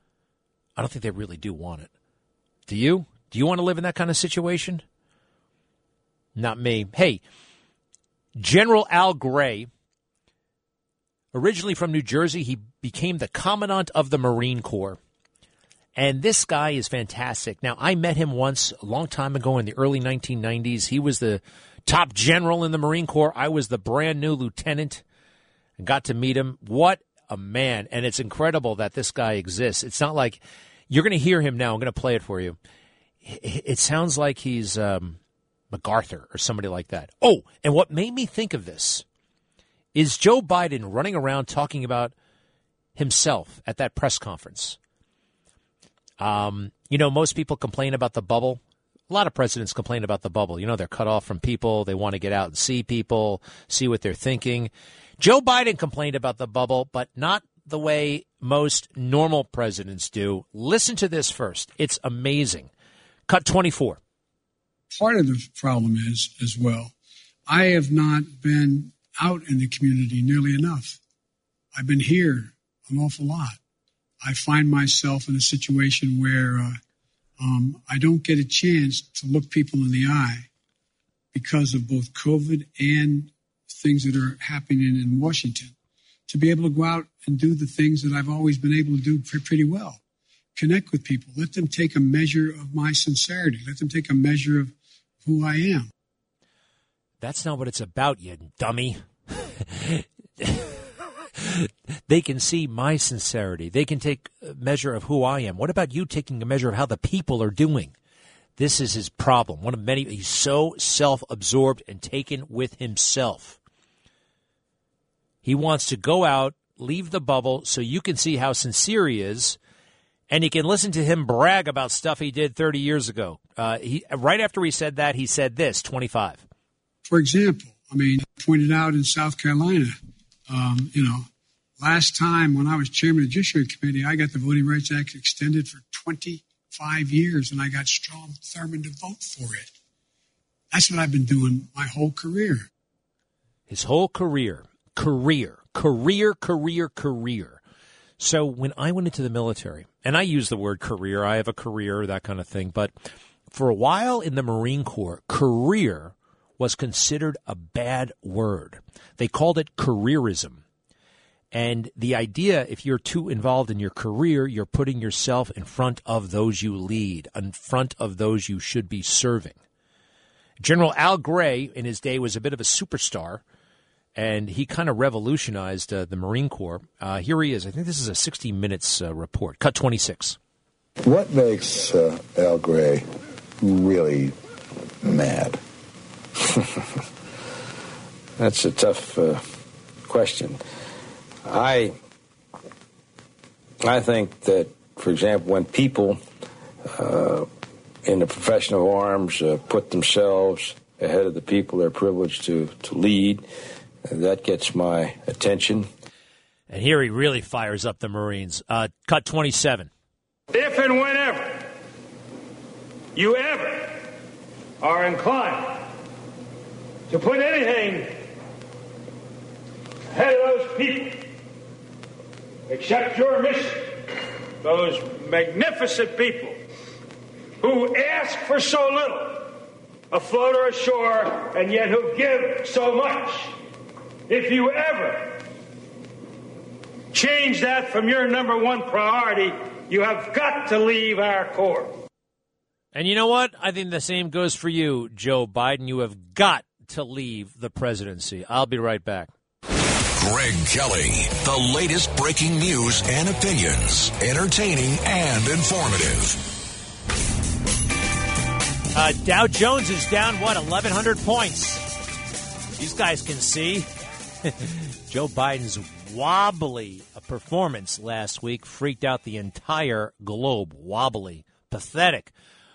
I don't think they really do want it. Do you? Do you want to live in that kind of situation? Not me. Hey, General Al Gray, originally from New Jersey, he became the commandant of the Marine Corps. And this guy is fantastic. Now, I met him once a long time ago in the early 1990s. He was the top general in the Marine Corps. I was the brand new lieutenant and got to meet him. What a man. And it's incredible that this guy exists. It's not like you're going to hear him now. I'm going to play it for you. It sounds like he's um, MacArthur or somebody like that. Oh, and what made me think of this is Joe Biden running around talking about himself at that press conference. Um, you know, most people complain about the bubble. A lot of presidents complain about the bubble. You know, they're cut off from people. They want to get out and see people, see what they're thinking. Joe Biden complained about the bubble, but not the way most normal presidents do. Listen to this first. It's amazing. Cut 24. Part of the problem is, as well, I have not been out in the community nearly enough. I've been here an awful lot. I find myself in a situation where uh, um, I don't get a chance to look people in the eye because of both COVID and things that are happening in Washington. To be able to go out and do the things that I've always been able to do pretty well, connect with people, let them take a measure of my sincerity, let them take a measure of who I am. That's not what it's about, you dummy. they can see my sincerity. They can take a measure of who I am. What about you taking a measure of how the people are doing? This is his problem. One of many. He's so self absorbed and taken with himself. He wants to go out, leave the bubble, so you can see how sincere he is, and you can listen to him brag about stuff he did 30 years ago. Uh, he, right after he said that, he said this 25. For example, I mean, pointed out in South Carolina, um, you know, last time when I was chairman of the Judiciary Committee, I got the Voting Rights Act extended for 25 years, and I got Strom Thurmond to vote for it. That's what I've been doing my whole career. His whole career, career, career, career, career. So when I went into the military, and I use the word career, I have a career, that kind of thing, but for a while in the Marine Corps, career was considered a bad word. They called it careerism. And the idea, if you're too involved in your career, you're putting yourself in front of those you lead, in front of those you should be serving. General Al Gray, in his day, was a bit of a superstar, and he kind of revolutionized uh, the Marine Corps. Uh, here he is. I think this is a 60 Minutes uh, report. Cut 26. What makes uh, Al Gray really mad? That's a tough uh, question. I I think that, for example, when people uh, in the profession of arms uh, put themselves ahead of the people they're privileged to to lead, that gets my attention. And here he really fires up the Marines. Uh, cut twenty seven. If and whenever you ever are inclined to put anything ahead of those people, except your mission, those magnificent people who ask for so little, afloat or ashore, and yet who give so much. If you ever change that from your number one priority, you have got to leave our Corps. And you know what? I think the same goes for you, Joe Biden. You have got to leave the presidency. I'll be right back. Greg Kelly, the latest breaking news and opinions, entertaining and informative. Uh, Dow Jones is down, what, 1,100 points? These guys can see. Joe Biden's wobbly performance last week freaked out the entire globe. Wobbly. Pathetic.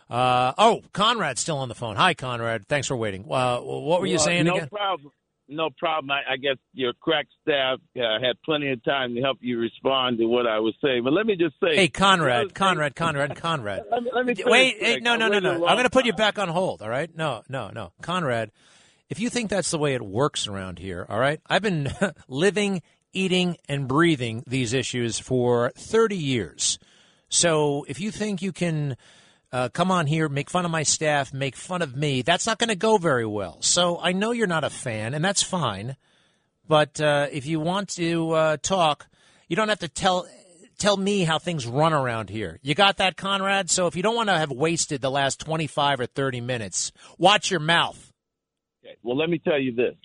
Uh, oh, Conrad's still on the phone. Hi, Conrad. Thanks for waiting. Uh, what were you Well, saying no again? problem. No problem. I, I guess your crack staff uh, had plenty of time to help you respond to what I was saying. But let me just say, Hey, Conrad, Conrad, Conrad, Conrad. Let me- let me Wait, hey, no, no, no, no. I'm going to put you back on hold, all right? No, no, no. Conrad, if you think that's the way it works around here, all right? I've been living, eating, and breathing these issues for 30 years. So if you think you can uh, come on here, make fun of my staff, make fun of me, that's not going to go very well. So I know you're not a fan, and that's fine. But uh, if you want to uh, talk, you don't have to tell tell me how things run around here. You got that, Conrad? So if you don't want to have wasted the last 25 or 30 minutes, watch your mouth. Okay. Well, let me tell you this.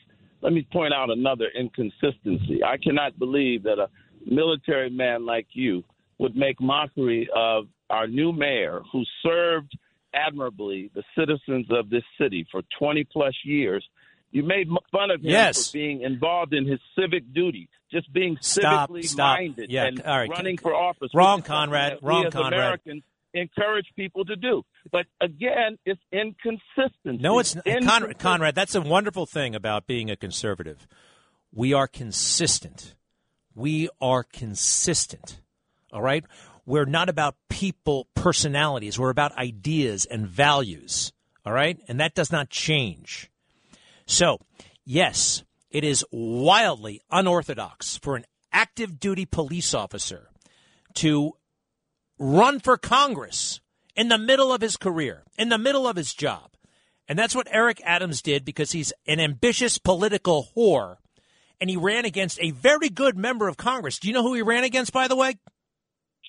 Let me point out another inconsistency. I cannot believe that a military man like you would make mockery of our new mayor who served admirably the citizens of this city for 20 plus years. You made fun of him Yes. for being involved in his civic duty, just being Stop, civically stop. minded Yeah, and all right. running for office. Wrong, Conrad. Wrong, as Conrad. Americans encourage people to do. But again, it's inconsistent. No, it's Conrad, Conrad. That's a wonderful thing about being a conservative. We are consistent. We are consistent. All right? We're not about people, personalities. We're about ideas and values. All right? And that does not change. So, yes, it is wildly unorthodox for an active duty police officer to run for Congress in the middle of his career, in the middle of his job. And that's what Eric Adams did because he's an ambitious political whore. And he ran against a very good member of Congress. Do you know who he ran against, by the way?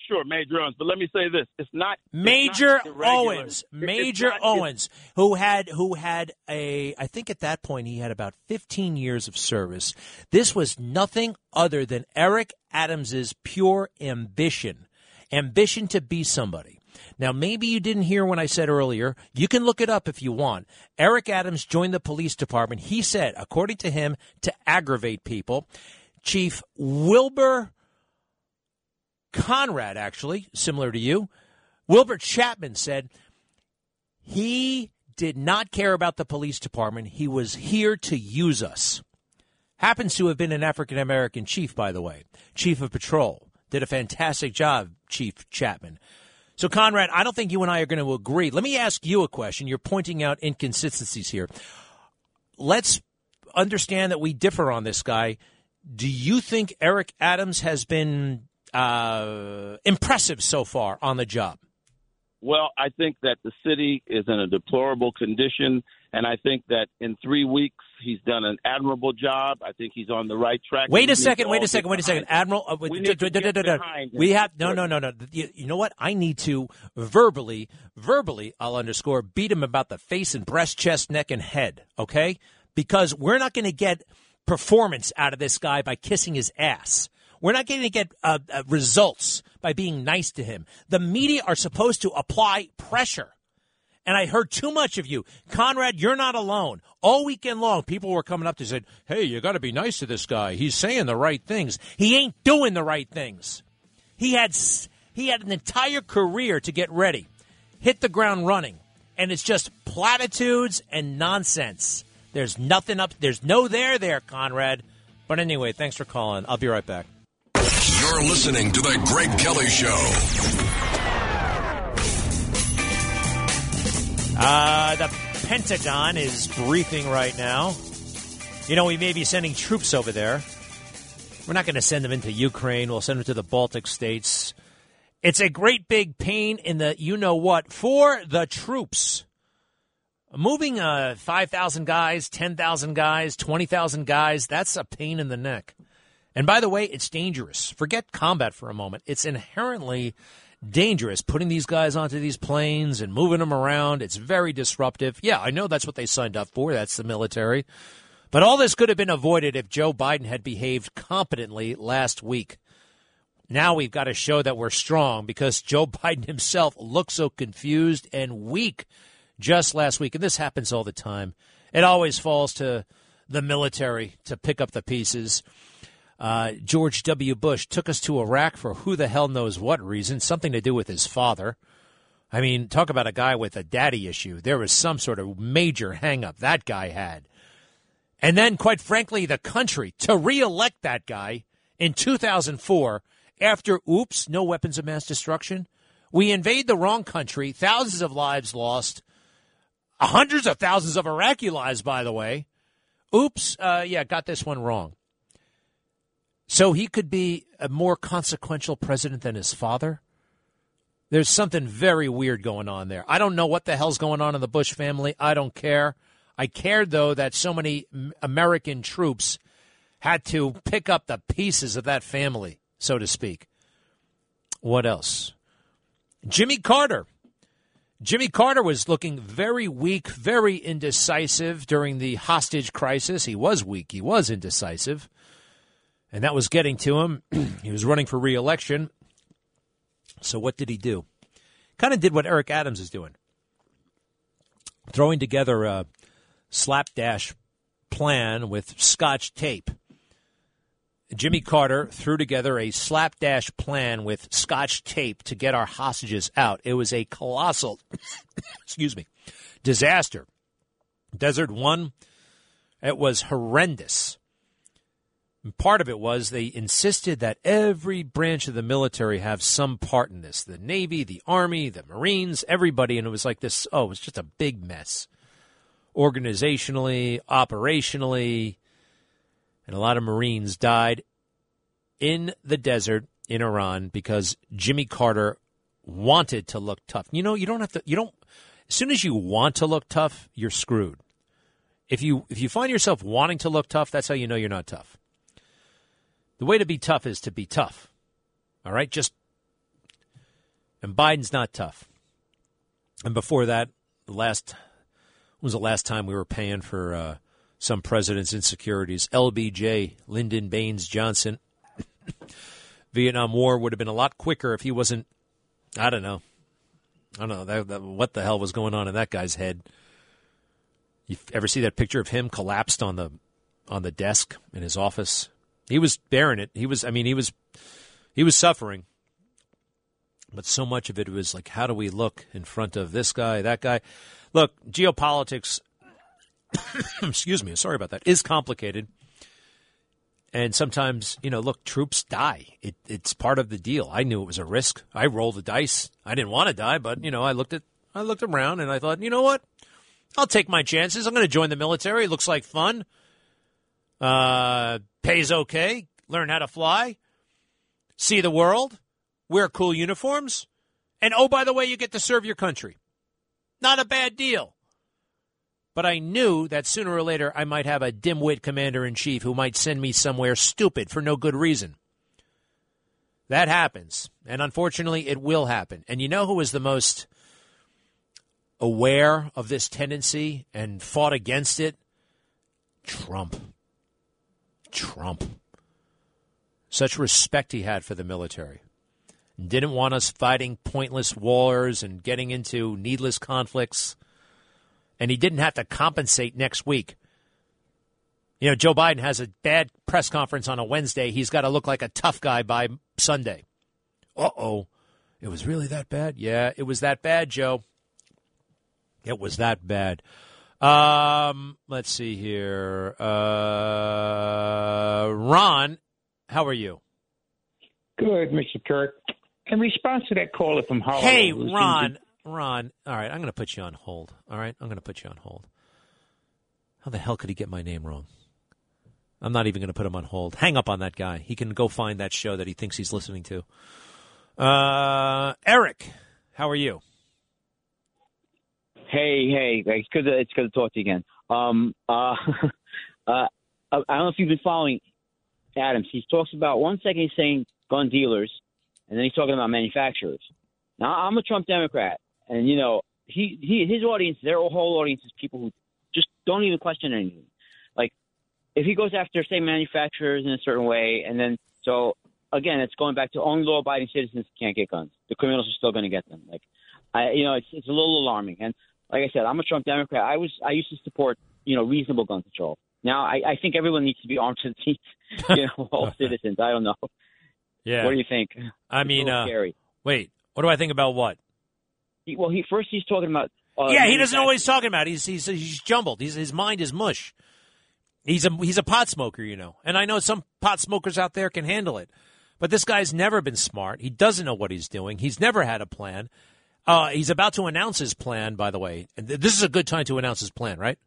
Sure, Major Owens. But let me say this: it's not it's Major not. Owens, Major not- Owens, who had who had a I think at that point he had about 15 years of service. This was nothing other than Eric Adams's pure ambition, ambition to be somebody. Now maybe you didn't hear when I said earlier. You can look it up if you want. Eric Adams joined the police department. He said, according to him, to aggravate people. Chief Wilbur Conrad, actually, similar to you, Wilbur Chapman said he did not care about the police department. He was here to use us. Happens to have been an African American chief, by the way, chief of patrol. Did a fantastic job, Chief Chapman. So, Conrad, I don't think you and I are going to agree. Let me ask you a question. You're pointing out inconsistencies here. Let's understand that we differ on this guy. Do you think Eric Adams has been uh, impressive so far on the job? Well, I think that the city is in a deplorable condition, and I think that in three weeks he's done an admirable job. I think he's on the right track. Wait a second. Wait a second. Wait a second. Admiral, uh, We d- d- d- we have no, no, no, no. You, you know what? I need to verbally, verbally, I'll underscore, beat him about the face and breast, chest, neck, and head. Okay, because we're not going to get performance out of this guy by kissing his ass. We're not going to get uh, uh, results by being nice to him. The media are supposed to apply pressure. And I heard too much of you. Conrad, you're not alone. All weekend long, people were coming up to say, hey, you got to be nice to this guy. He's saying the right things. He ain't doing the right things. He had, he had an entire career to get ready, hit the ground running. And it's just platitudes and nonsense. There's nothing up. There's no there there, Conrad. But anyway, thanks for calling. I'll be right back. You're listening to The Greg Kelly Show. Uh, the Pentagon is briefing right now. You know, we may be sending troops over there. We're not going to send them into Ukraine. We'll send them to the Baltic states. It's a great big pain in the you know what for the troops. Moving uh, 5,000 guys, 10,000 guys, 20,000 guys, that's a pain in the neck. And by the way, it's dangerous. Forget combat for a moment. It's inherently dangerous putting these guys onto these planes and moving them around. It's very disruptive. Yeah, I know that's what they signed up for. That's the military. But all this could have been avoided if Joe Biden had behaved competently last week. Now we've got to show that we're strong because Joe Biden himself looked so confused and weak just last week. And this happens all the time. It always falls to the military to pick up the pieces. Uh, George W. Bush took us to Iraq for who the hell knows what reason, something to do with his father. I mean, talk about a guy with a daddy issue. There was some sort of major hangup that guy had. And then, quite frankly, the country to reelect that guy in 2004 after, oops, no weapons of mass destruction. We invade the wrong country, thousands of lives lost, hundreds of thousands of Iraqi lives, by the way. Oops, uh, yeah, got this one wrong. So he could be a more consequential president than his father? There's something very weird going on there. I don't know what the hell's going on in the Bush family. I don't care. I cared, though, that so many American troops had to pick up the pieces of that family, so to speak. What else? Jimmy Carter. Jimmy Carter was looking very weak, very indecisive during the hostage crisis. He was weak, he was indecisive and that was getting to him. he was running for reelection. So what did he do? Kind of did what Eric Adams is doing, throwing together a slapdash plan with scotch tape. Jimmy Carter threw together a slapdash plan with scotch tape to get our hostages out. It was a colossal, excuse me, disaster. Desert One, it was horrendous. And part of it was they insisted that every branch of the military have some part in this the Navy, the Army, the Marines, everybody. And it was like this oh, it was just a big mess. Organizationally, operationally, and a lot of Marines died in the desert in Iran because Jimmy Carter wanted to look tough. You know, you don't have to, you don't, as soon as you want to look tough, you're screwed. If you, if you find yourself wanting to look tough, that's how you know you're not tough. The way to be tough is to be tough. All right? Just and Biden's not tough. And before that, the last was the last time we were paying for uh, some president's insecurities. LBJ, Lyndon Baines Johnson. Vietnam War would have been a lot quicker if he wasn't. I don't know. I don't know that, that, what the hell was going on in that guy's head. You ever see that picture of him collapsed on the on the desk in his office? He was bearing it. He was. I mean, he was. He was suffering. But so much of it was like, how do we look in front of this guy, that guy? Look, geopolitics. excuse me. Sorry about that. Is complicated. And sometimes, you know, look, troops die. It, it's part of the deal. I knew it was a risk. I rolled the dice. I didn't want to die, but you know, I looked at, I looked around, and I thought, you know what? I'll take my chances. I'm going to join the military. It looks like fun. Uh, pays okay. Learn how to fly. See the world. Wear cool uniforms. And oh, by the way, you get to serve your country. Not a bad deal. But I knew that sooner or later I might have a dimwit commander in chief who might send me somewhere stupid for no good reason. That happens. And unfortunately, it will happen. And you know who is the most aware of this tendency and fought against it? Trump. Trump. Such respect he had for the military. Didn't want us fighting pointless wars and getting into needless conflicts. And he didn't have to compensate next week. You know, Joe Biden has a bad press conference on a Wednesday. He's got to look like a tough guy by Sunday. Uh oh. It was really that bad? Yeah, it was that bad, Joe. It was that bad. Um, let's see here. Uh, Ron, how are you? Good, Mr. Kirk. In response to that caller from Harlem. Hey, Ron. Ron. All right, I'm going to put you on hold. All right, I'm going to put you on hold. How the hell could he get my name wrong? I'm not even going to put him on hold. Hang up on that guy. He can go find that show that he thinks he's listening to. Uh, Eric, how are you? Hey, hey, it's good. To, it's good to talk to you again. Um, uh, uh, I don't know if you've been following Adams. He talks about one second he's saying gun dealers, and then he's talking about manufacturers. Now I'm a Trump Democrat, and you know he he his audience, their whole audience is people who just don't even question anything. Like if he goes after say manufacturers in a certain way, and then so again, it's going back to only law-abiding citizens can't get guns. The criminals are still going to get them. Like I, you know, it's it's a little alarming. And like I said, I'm a Trump Democrat. I was I used to support you know reasonable gun control. Now I, I think everyone needs to be armed to the teeth. You know, all citizens. I don't know. Yeah. What do you think? I It's mean, uh, wait, what do I think about what? He, well, he first he's talking about. Uh, yeah, he doesn't know what he's talking about. He's he's he's jumbled. He's, his mind is mush. He's a he's a pot smoker, you know, and I know some pot smokers out there can handle it, but this guy's never been smart. He doesn't know what he's doing. He's never had a plan. Uh, he's about to announce his plan, by the way. And th- this is a good time to announce his plan, right?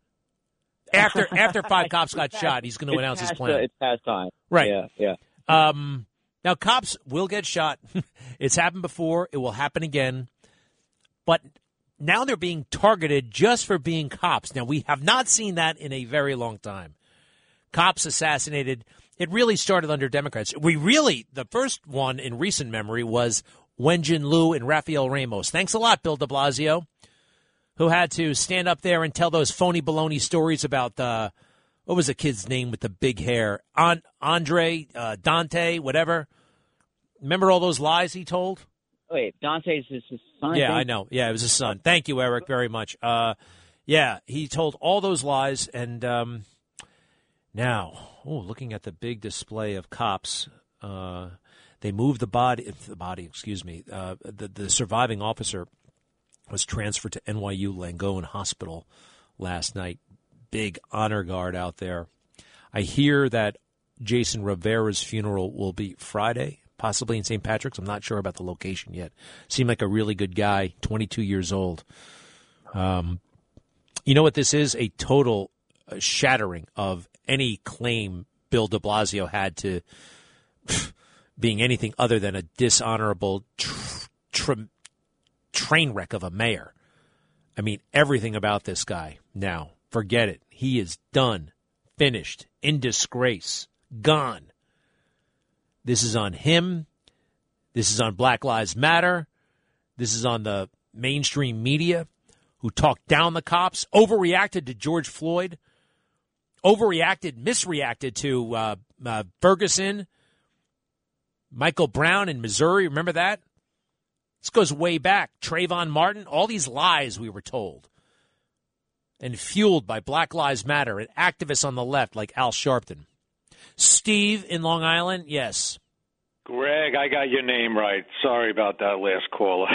After after five cops got shot, he's going to announce his plan. uh, it's past time. Right. Yeah. Yeah. Um, now, cops will get shot. it's happened before. It will happen again. But now they're being targeted just for being cops. Now, we have not seen that in a very long time. Cops assassinated. It really started under Democrats. We really, the first one in recent memory was Wenjian Liu and Rafael Ramos. Thanks a lot, Bill de Blasio, who had to stand up there and tell those phony baloney stories about uh, what was the kid's name with the big hair? An- Andre, uh, Dante, whatever. Remember all those lies he told? Wait, Dante's his, son. yeah? I know. Yeah, it was his son. Thank you, Eric, very much. Uh, yeah, he told all those lies, and um, now, oh, looking at the big display of cops, uh, they moved the body. The body, excuse me. Uh, the the surviving officer was transferred to NYU Langone Hospital last night. Big honor guard out there. I hear that Jason Rivera's funeral will be Friday, possibly in St. Patrick's. I'm not sure about the location yet. Seemed like a really good guy, 22 years old. Um, you know what this is? A total uh, shattering of any claim Bill de Blasio had to being anything other than a dishonorable tr- tr- train wreck of a mayor. I mean, everything about this guy now, forget it. He is done, finished, in disgrace, gone. This is on him. This is on Black Lives Matter. This is on the mainstream media who talked down the cops, overreacted to George Floyd, overreacted, misreacted to uh, uh, Ferguson, Michael Brown in Missouri. Remember that? This goes way back. Trayvon Martin, all these lies we were told. And fueled by Black Lives Matter and activists on the left like Al Sharpton. Steve in Long Island, yes. Greg, I got your name right. Sorry about that last caller.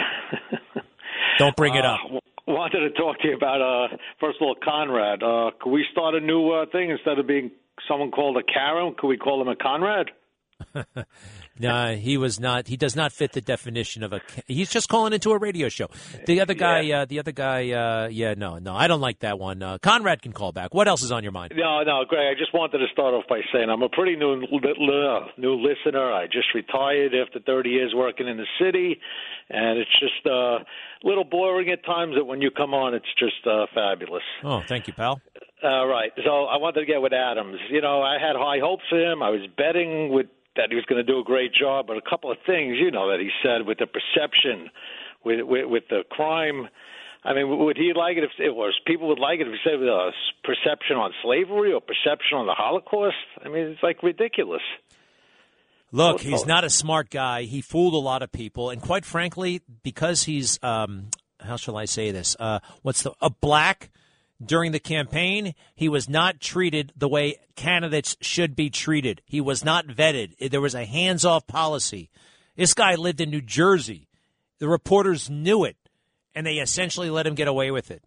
Don't bring it up. Uh, wanted to talk to you about uh first of all Conrad. Uh could we start a new uh, thing instead of being someone called a Karen? Could we call him a Conrad? No, he was not. He does not fit the definition of a. He's just calling into a radio show. The other guy, uh, the other guy, uh, yeah, no, no, I don't like that one. Uh, Conrad can call back. What else is on your mind? No, no, Greg. I just wanted to start off by saying I'm a pretty new li- new listener. I just retired after 30 years working in the city, and it's just uh, a little boring at times. But when you come on, it's just uh, fabulous. Oh, thank you, pal. All right. So I wanted to get with Adams. You know, I had high hopes for him. I was betting with that he was going to do a great job, but a couple of things, you know, that he said with the perception, with with, with the crime. I mean, would he like it if it was people would like it if he said uh, perception on slavery or perception on the Holocaust? I mean, it's like ridiculous. Look, he's not a smart guy. He fooled a lot of people, and quite frankly, because he's um, how shall I say this? Uh, what's the a black during the campaign? He was not treated the way candidates should be treated. He was not vetted. There was a hands-off policy. This guy lived in New Jersey. The reporters knew it, and they essentially let him get away with it.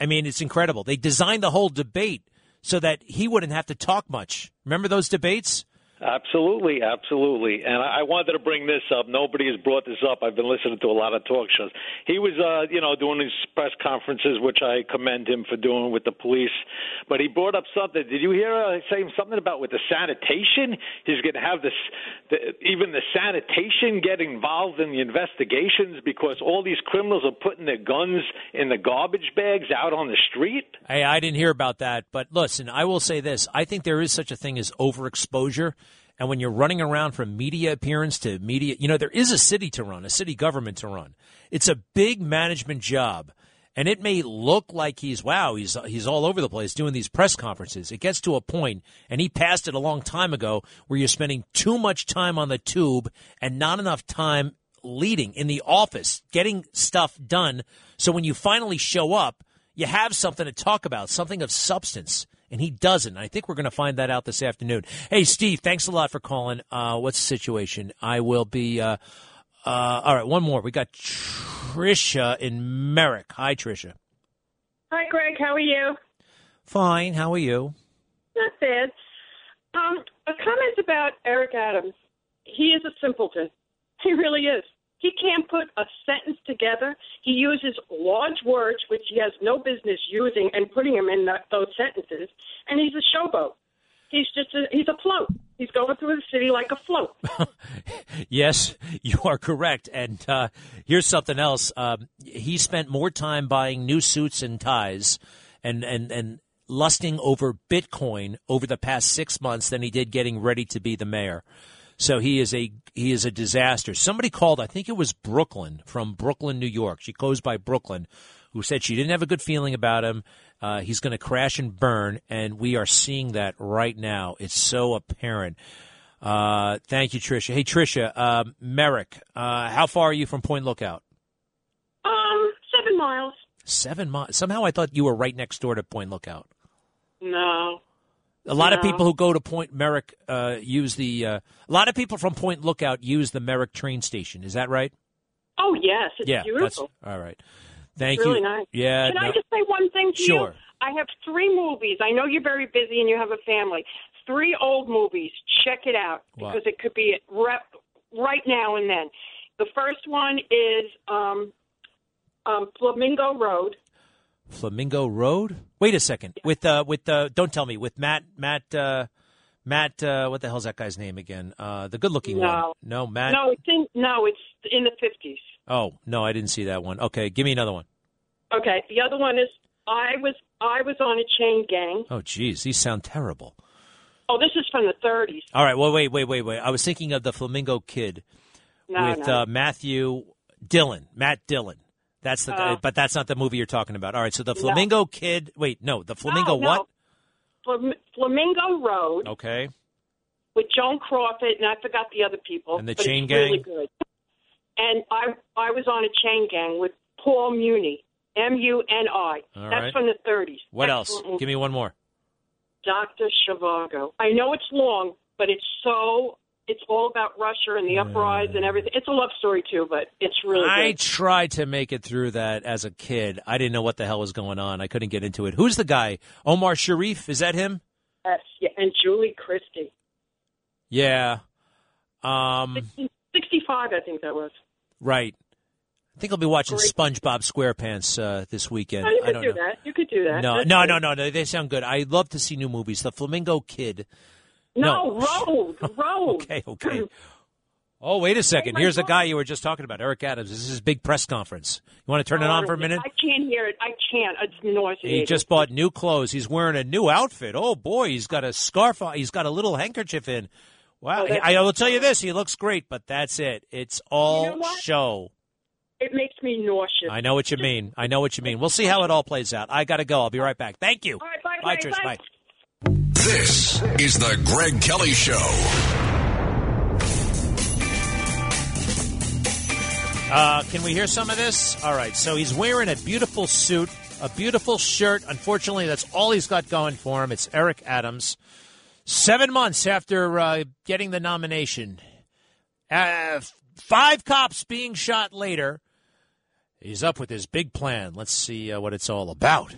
I mean, it's incredible. They designed the whole debate so that he wouldn't have to talk much. Remember those debates? Absolutely, absolutely. And I I wanted to bring this up. Nobody has brought this up. I've been listening to a lot of talk shows. He was, uh, you know, doing these press conferences, which I commend him for doing with the police. But he brought up something. Did you hear uh, saying something about with the sanitation? He's going to have this, the, even the sanitation get involved in the investigations because all these criminals are putting their guns in the garbage bags out on the street. Hey, I didn't hear about that, but listen, I will say this: I think there is such a thing as overexposure, And when you're running around from media appearance to media, you know, there is a city to run, a city government to run. It's a big management job. And it may look like he's wow, he's he's all over the place doing these press conferences. It gets to a point, and he passed it a long time ago, where you're spending too much time on the tube and not enough time leading in the office, getting stuff done. So when you finally show up, you have something to talk about, something of substance. And he doesn't. I think we're going to find that out this afternoon. Hey, Steve, thanks a lot for calling. Uh, what's the situation? I will be. Uh, uh, all right, one more. We got Trisha in Merrick. Hi, Trisha. Hi, Greg. How are you? Fine. How are you? Not bad. Um, a comment about Eric Adams. He is a simpleton. He really is. He can't put a sentence together. He uses large words, which he has no business using, and putting them in those sentences. And he's a showboat. He's just a, he's a float. He's going through the city like a float. yes, you are correct. And uh, here's something else. Um, he spent more time buying new suits and ties, and and and lusting over Bitcoin over the past six months than he did getting ready to be the mayor. So he is a he is a disaster. Somebody called, I think it was Brooklyn from Brooklyn, New York. She goes by Brooklyn, who said she didn't have a good feeling about him. Uh, he's going to crash and burn, and we are seeing that right now. It's so apparent. Uh, thank you, Tricia. Hey, Tricia, uh, Merrick, uh, how far are you from Point Lookout? Um, seven miles. Seven miles. Somehow I thought you were right next door to Point Lookout. No. A lot No. of people who go to Point Merrick uh, use the. Uh, a lot of people from Point Lookout use the Merrick train station. Is that right? Oh yes, it's yeah, beautiful. that's all right. Thank it's really you. nice. Yeah. Can I just say one thing to Sure. you? I have three movies. I know you're very busy and you have a family. Three old movies. Check it out Wow. because it could be rep, right now and then. The first one is um, um, Flamingo Road. Flamingo Road. Wait a second. With uh, with uh, don't tell me with Matt Matt uh, Matt. Uh, what the hell's that guy's name again? Uh, the good-looking one. No. No, Matt. No, it's in no, it's in the fifties. Oh no, I didn't see that one. Okay, give me another one. Okay. The other one is I was I was on a chain gang. Oh, geez, these sound terrible. Oh, this is from the thirties. All right. Well, wait, wait, wait, wait. I was thinking of the Flamingo Kid No, with no. Uh, Matthew Dillon, Matt Dillon. That's the, Oh. but that's not the movie you're talking about. All right. So the No. Flamingo Kid. Wait, no, the Flamingo No, no. what? Flam- Flamingo Road Okay. with Joan Crawford, and I forgot the other people. And the but Chain it's Really Gang? good. And I I was on a chain gang with Paul Muni, M U N I. That's right. from the 30s. What Excellent else? movie. Give me one more. Dr. Zhivago. I know it's long, but it's so. It's all about Russia and the uprising and everything. It's a love story too, but it's really I good. tried to make it through that as a kid. I didn't know what the hell was going on. I couldn't get into it. Who's the guy? Omar Sharif? Is that him? Yes, yeah, and Julie Christie. Yeah. Um, 65, I think that was. right. I think I'll be watching SpongeBob SquarePants uh, this weekend. Oh, you I could do know. that. You could do that. No, That's no, no, no, no. They sound good. I love to see new movies. The Flamingo Kid. No, Road, Road. Okay, okay. Oh, wait a second. Oh, Here's the guy you were just talking about, Eric Adams. This is his big press conference. You want to turn it oh, on for a minute? I can't hear it. I can't. It's nauseating. He just bought new clothes. He's wearing a new outfit. Oh boy, he's got a scarf on. He's got a little handkerchief in. Wow. Oh, I will tell you this, he looks great, but that's it. It's all You know show. It makes me nauseous. I know what you mean. I know what you mean. We'll see how it all plays out. I got to go. I'll be right back. Thank you. All right, bye, Bye, Greg. Trish. Bye. Bye. This is the Greg Kelly Show. Uh, can we hear some of this? All right. So he's wearing a beautiful suit, a beautiful shirt. Unfortunately, that's all he's got going for him. It's Eric Adams. Seven months after uh, getting the nomination, uh, five cops being shot later, he's up with his big plan. Let's see uh, what it's all about.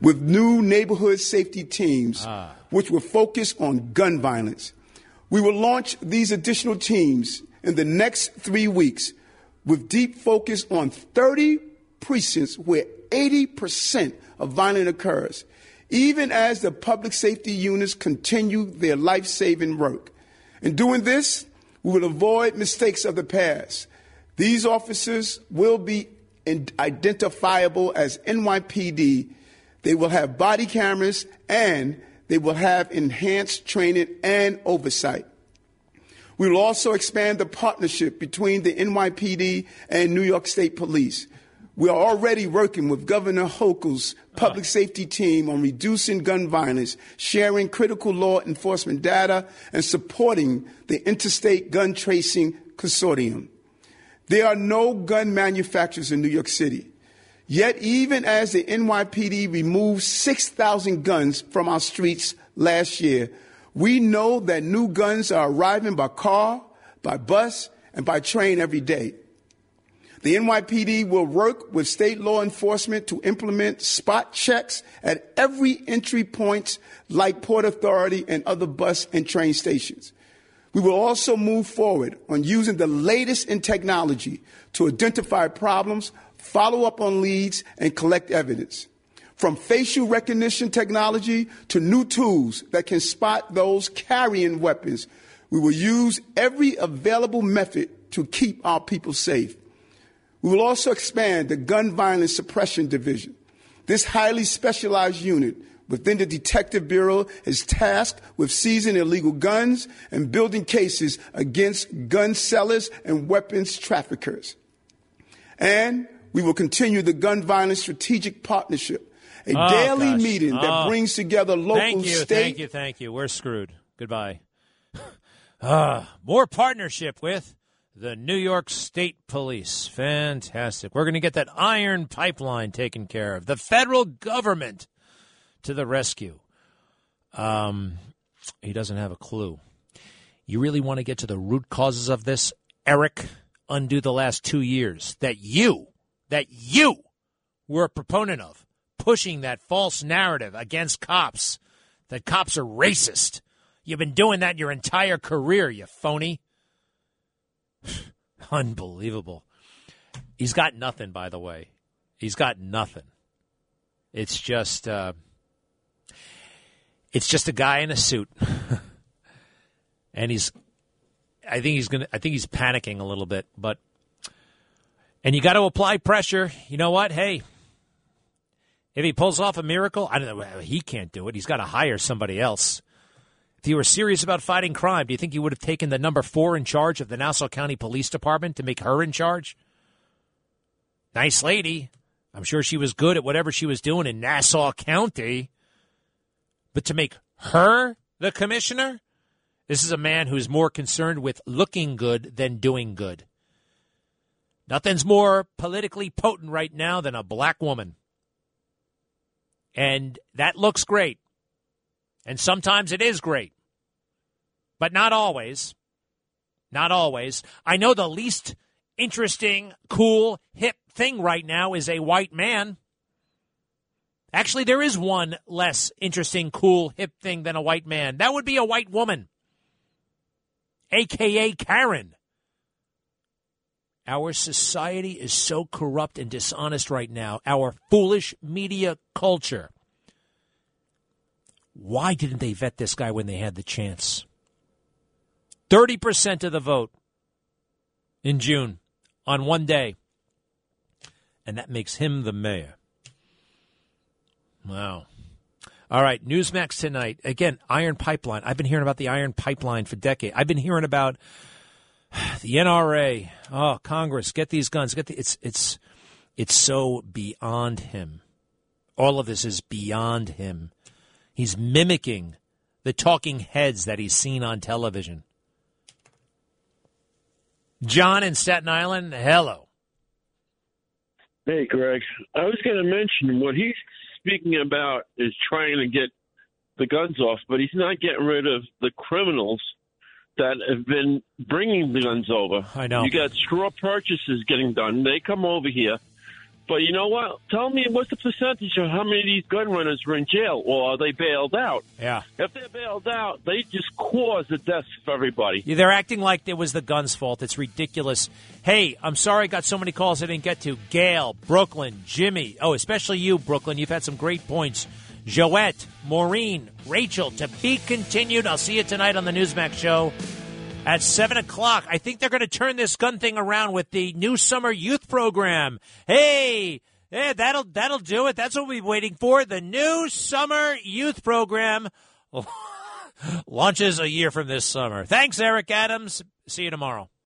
With new neighborhood safety teams, Ah. which will focus on gun violence. We will launch these additional teams in the next three weeks with deep focus on 30 precincts where 80% of violence occurs, even as the public safety units continue their life saving work. In doing this, we will avoid mistakes of the past. These officers will be identifiable as NYPD. They will have body cameras and they will have enhanced training and oversight. We will also expand the partnership between the NYPD and New York State Police. We are already working with Governor Hochul's public safety team on reducing gun violence, sharing critical law enforcement data, and supporting the Interstate Gun Tracing Consortium. There are no gun manufacturers in New York City. Yet, even as the NYPD removed 6,000 guns from our streets last year, we know that new guns are arriving by car, by bus, and by train every day. The NYPD will work with state law enforcement to implement spot checks at every entry point like Port Authority and other bus and train stations. We will also move forward on using the latest in technology to identify problems, follow up on leads, and collect evidence. From facial recognition technology to new tools that can spot those carrying weapons, we will use every available method to keep our people safe. We will also expand the Gun Violence Suppression Division. This highly specialized unit within the Detective Bureau is tasked with seizing illegal guns and building cases against gun sellers and weapons traffickers. And we will continue the Gun Violence Strategic Partnership, a Oh, daily gosh. meeting that Oh. brings together local, Thank you, state, thank you, thank you. We're screwed. Goodbye. Ah, more partnership with the New York State Police. Fantastic. We're going to get that iron pipeline taken care of. The federal government to the rescue. Um, he doesn't have a clue. You really want to get to the root causes of this, Eric? Undo the last two years that you, that you were a proponent of, pushing that false narrative against cops, that cops are racist. You've been doing that your entire career, you phony. Unbelievable. He's got nothing, by the way. He's got nothing. It's just, uh, it's just a guy in a suit, and he's. I think he's gonna. I think he's panicking a little bit, but. And you got to apply pressure. You know what? Hey, if he pulls off a miracle, I don't know. He can't do it. He's got to hire somebody else. If you were serious about fighting crime, do you think you would have taken the number four in charge of the Nassau County Police Department to make her in charge? Nice lady. I'm sure she was good at whatever she was doing in Nassau County. But to make her the commissioner? This is a man who's more concerned with looking good than doing good. Nothing's more politically potent right now than a black woman. And that looks great. And sometimes it is great. But not always. Not always. I know the least interesting, cool, hip thing right now is a white man. Actually, there is one less interesting, cool, hip thing than a white man. That would be a white woman, aka Karen. Our society is so corrupt and dishonest right now. Our foolish media culture. Why didn't they vet this guy when they had the chance? 30% of the vote in June on one day. And that makes him the mayor. Wow. All right, Newsmax tonight. Again, Iron Pipeline. I've been hearing about the Iron Pipeline for decades. I've been hearing about the NRA. Oh, Congress, get these guns. Get the, it's it's it's so beyond him. All of this is beyond him. He's mimicking the talking heads that he's seen on television. John in Staten Island, hello. Hey, Greg. I was going to mention what he's speaking about is trying to get the guns off, but he's not getting rid of the criminals that have been bringing the guns over. I know. You got straw purchases getting done. They come over here. But you know what? Tell me what's the percentage of how many of these gun runners are in jail or are they bailed out? Yeah. If they're bailed out, they just cause the deaths of everybody. Yeah, They're acting like it was the gun's fault. It's ridiculous. Hey, I'm sorry I got so many calls I didn't get to. Gail, Brooklyn, Jimmy. Oh, especially you, Brooklyn. You've had some great points. Joette, Maureen, Rachel, to be continued. I'll see you tonight on the Newsmax show at 7 o'clock. I think they're going to turn this gun thing around with the new summer youth program. Hey, yeah, that'll, that'll do it. That's what we've been waiting for. The new summer youth program. Launches a year from this summer. Thanks, Eric Adams. See you tomorrow.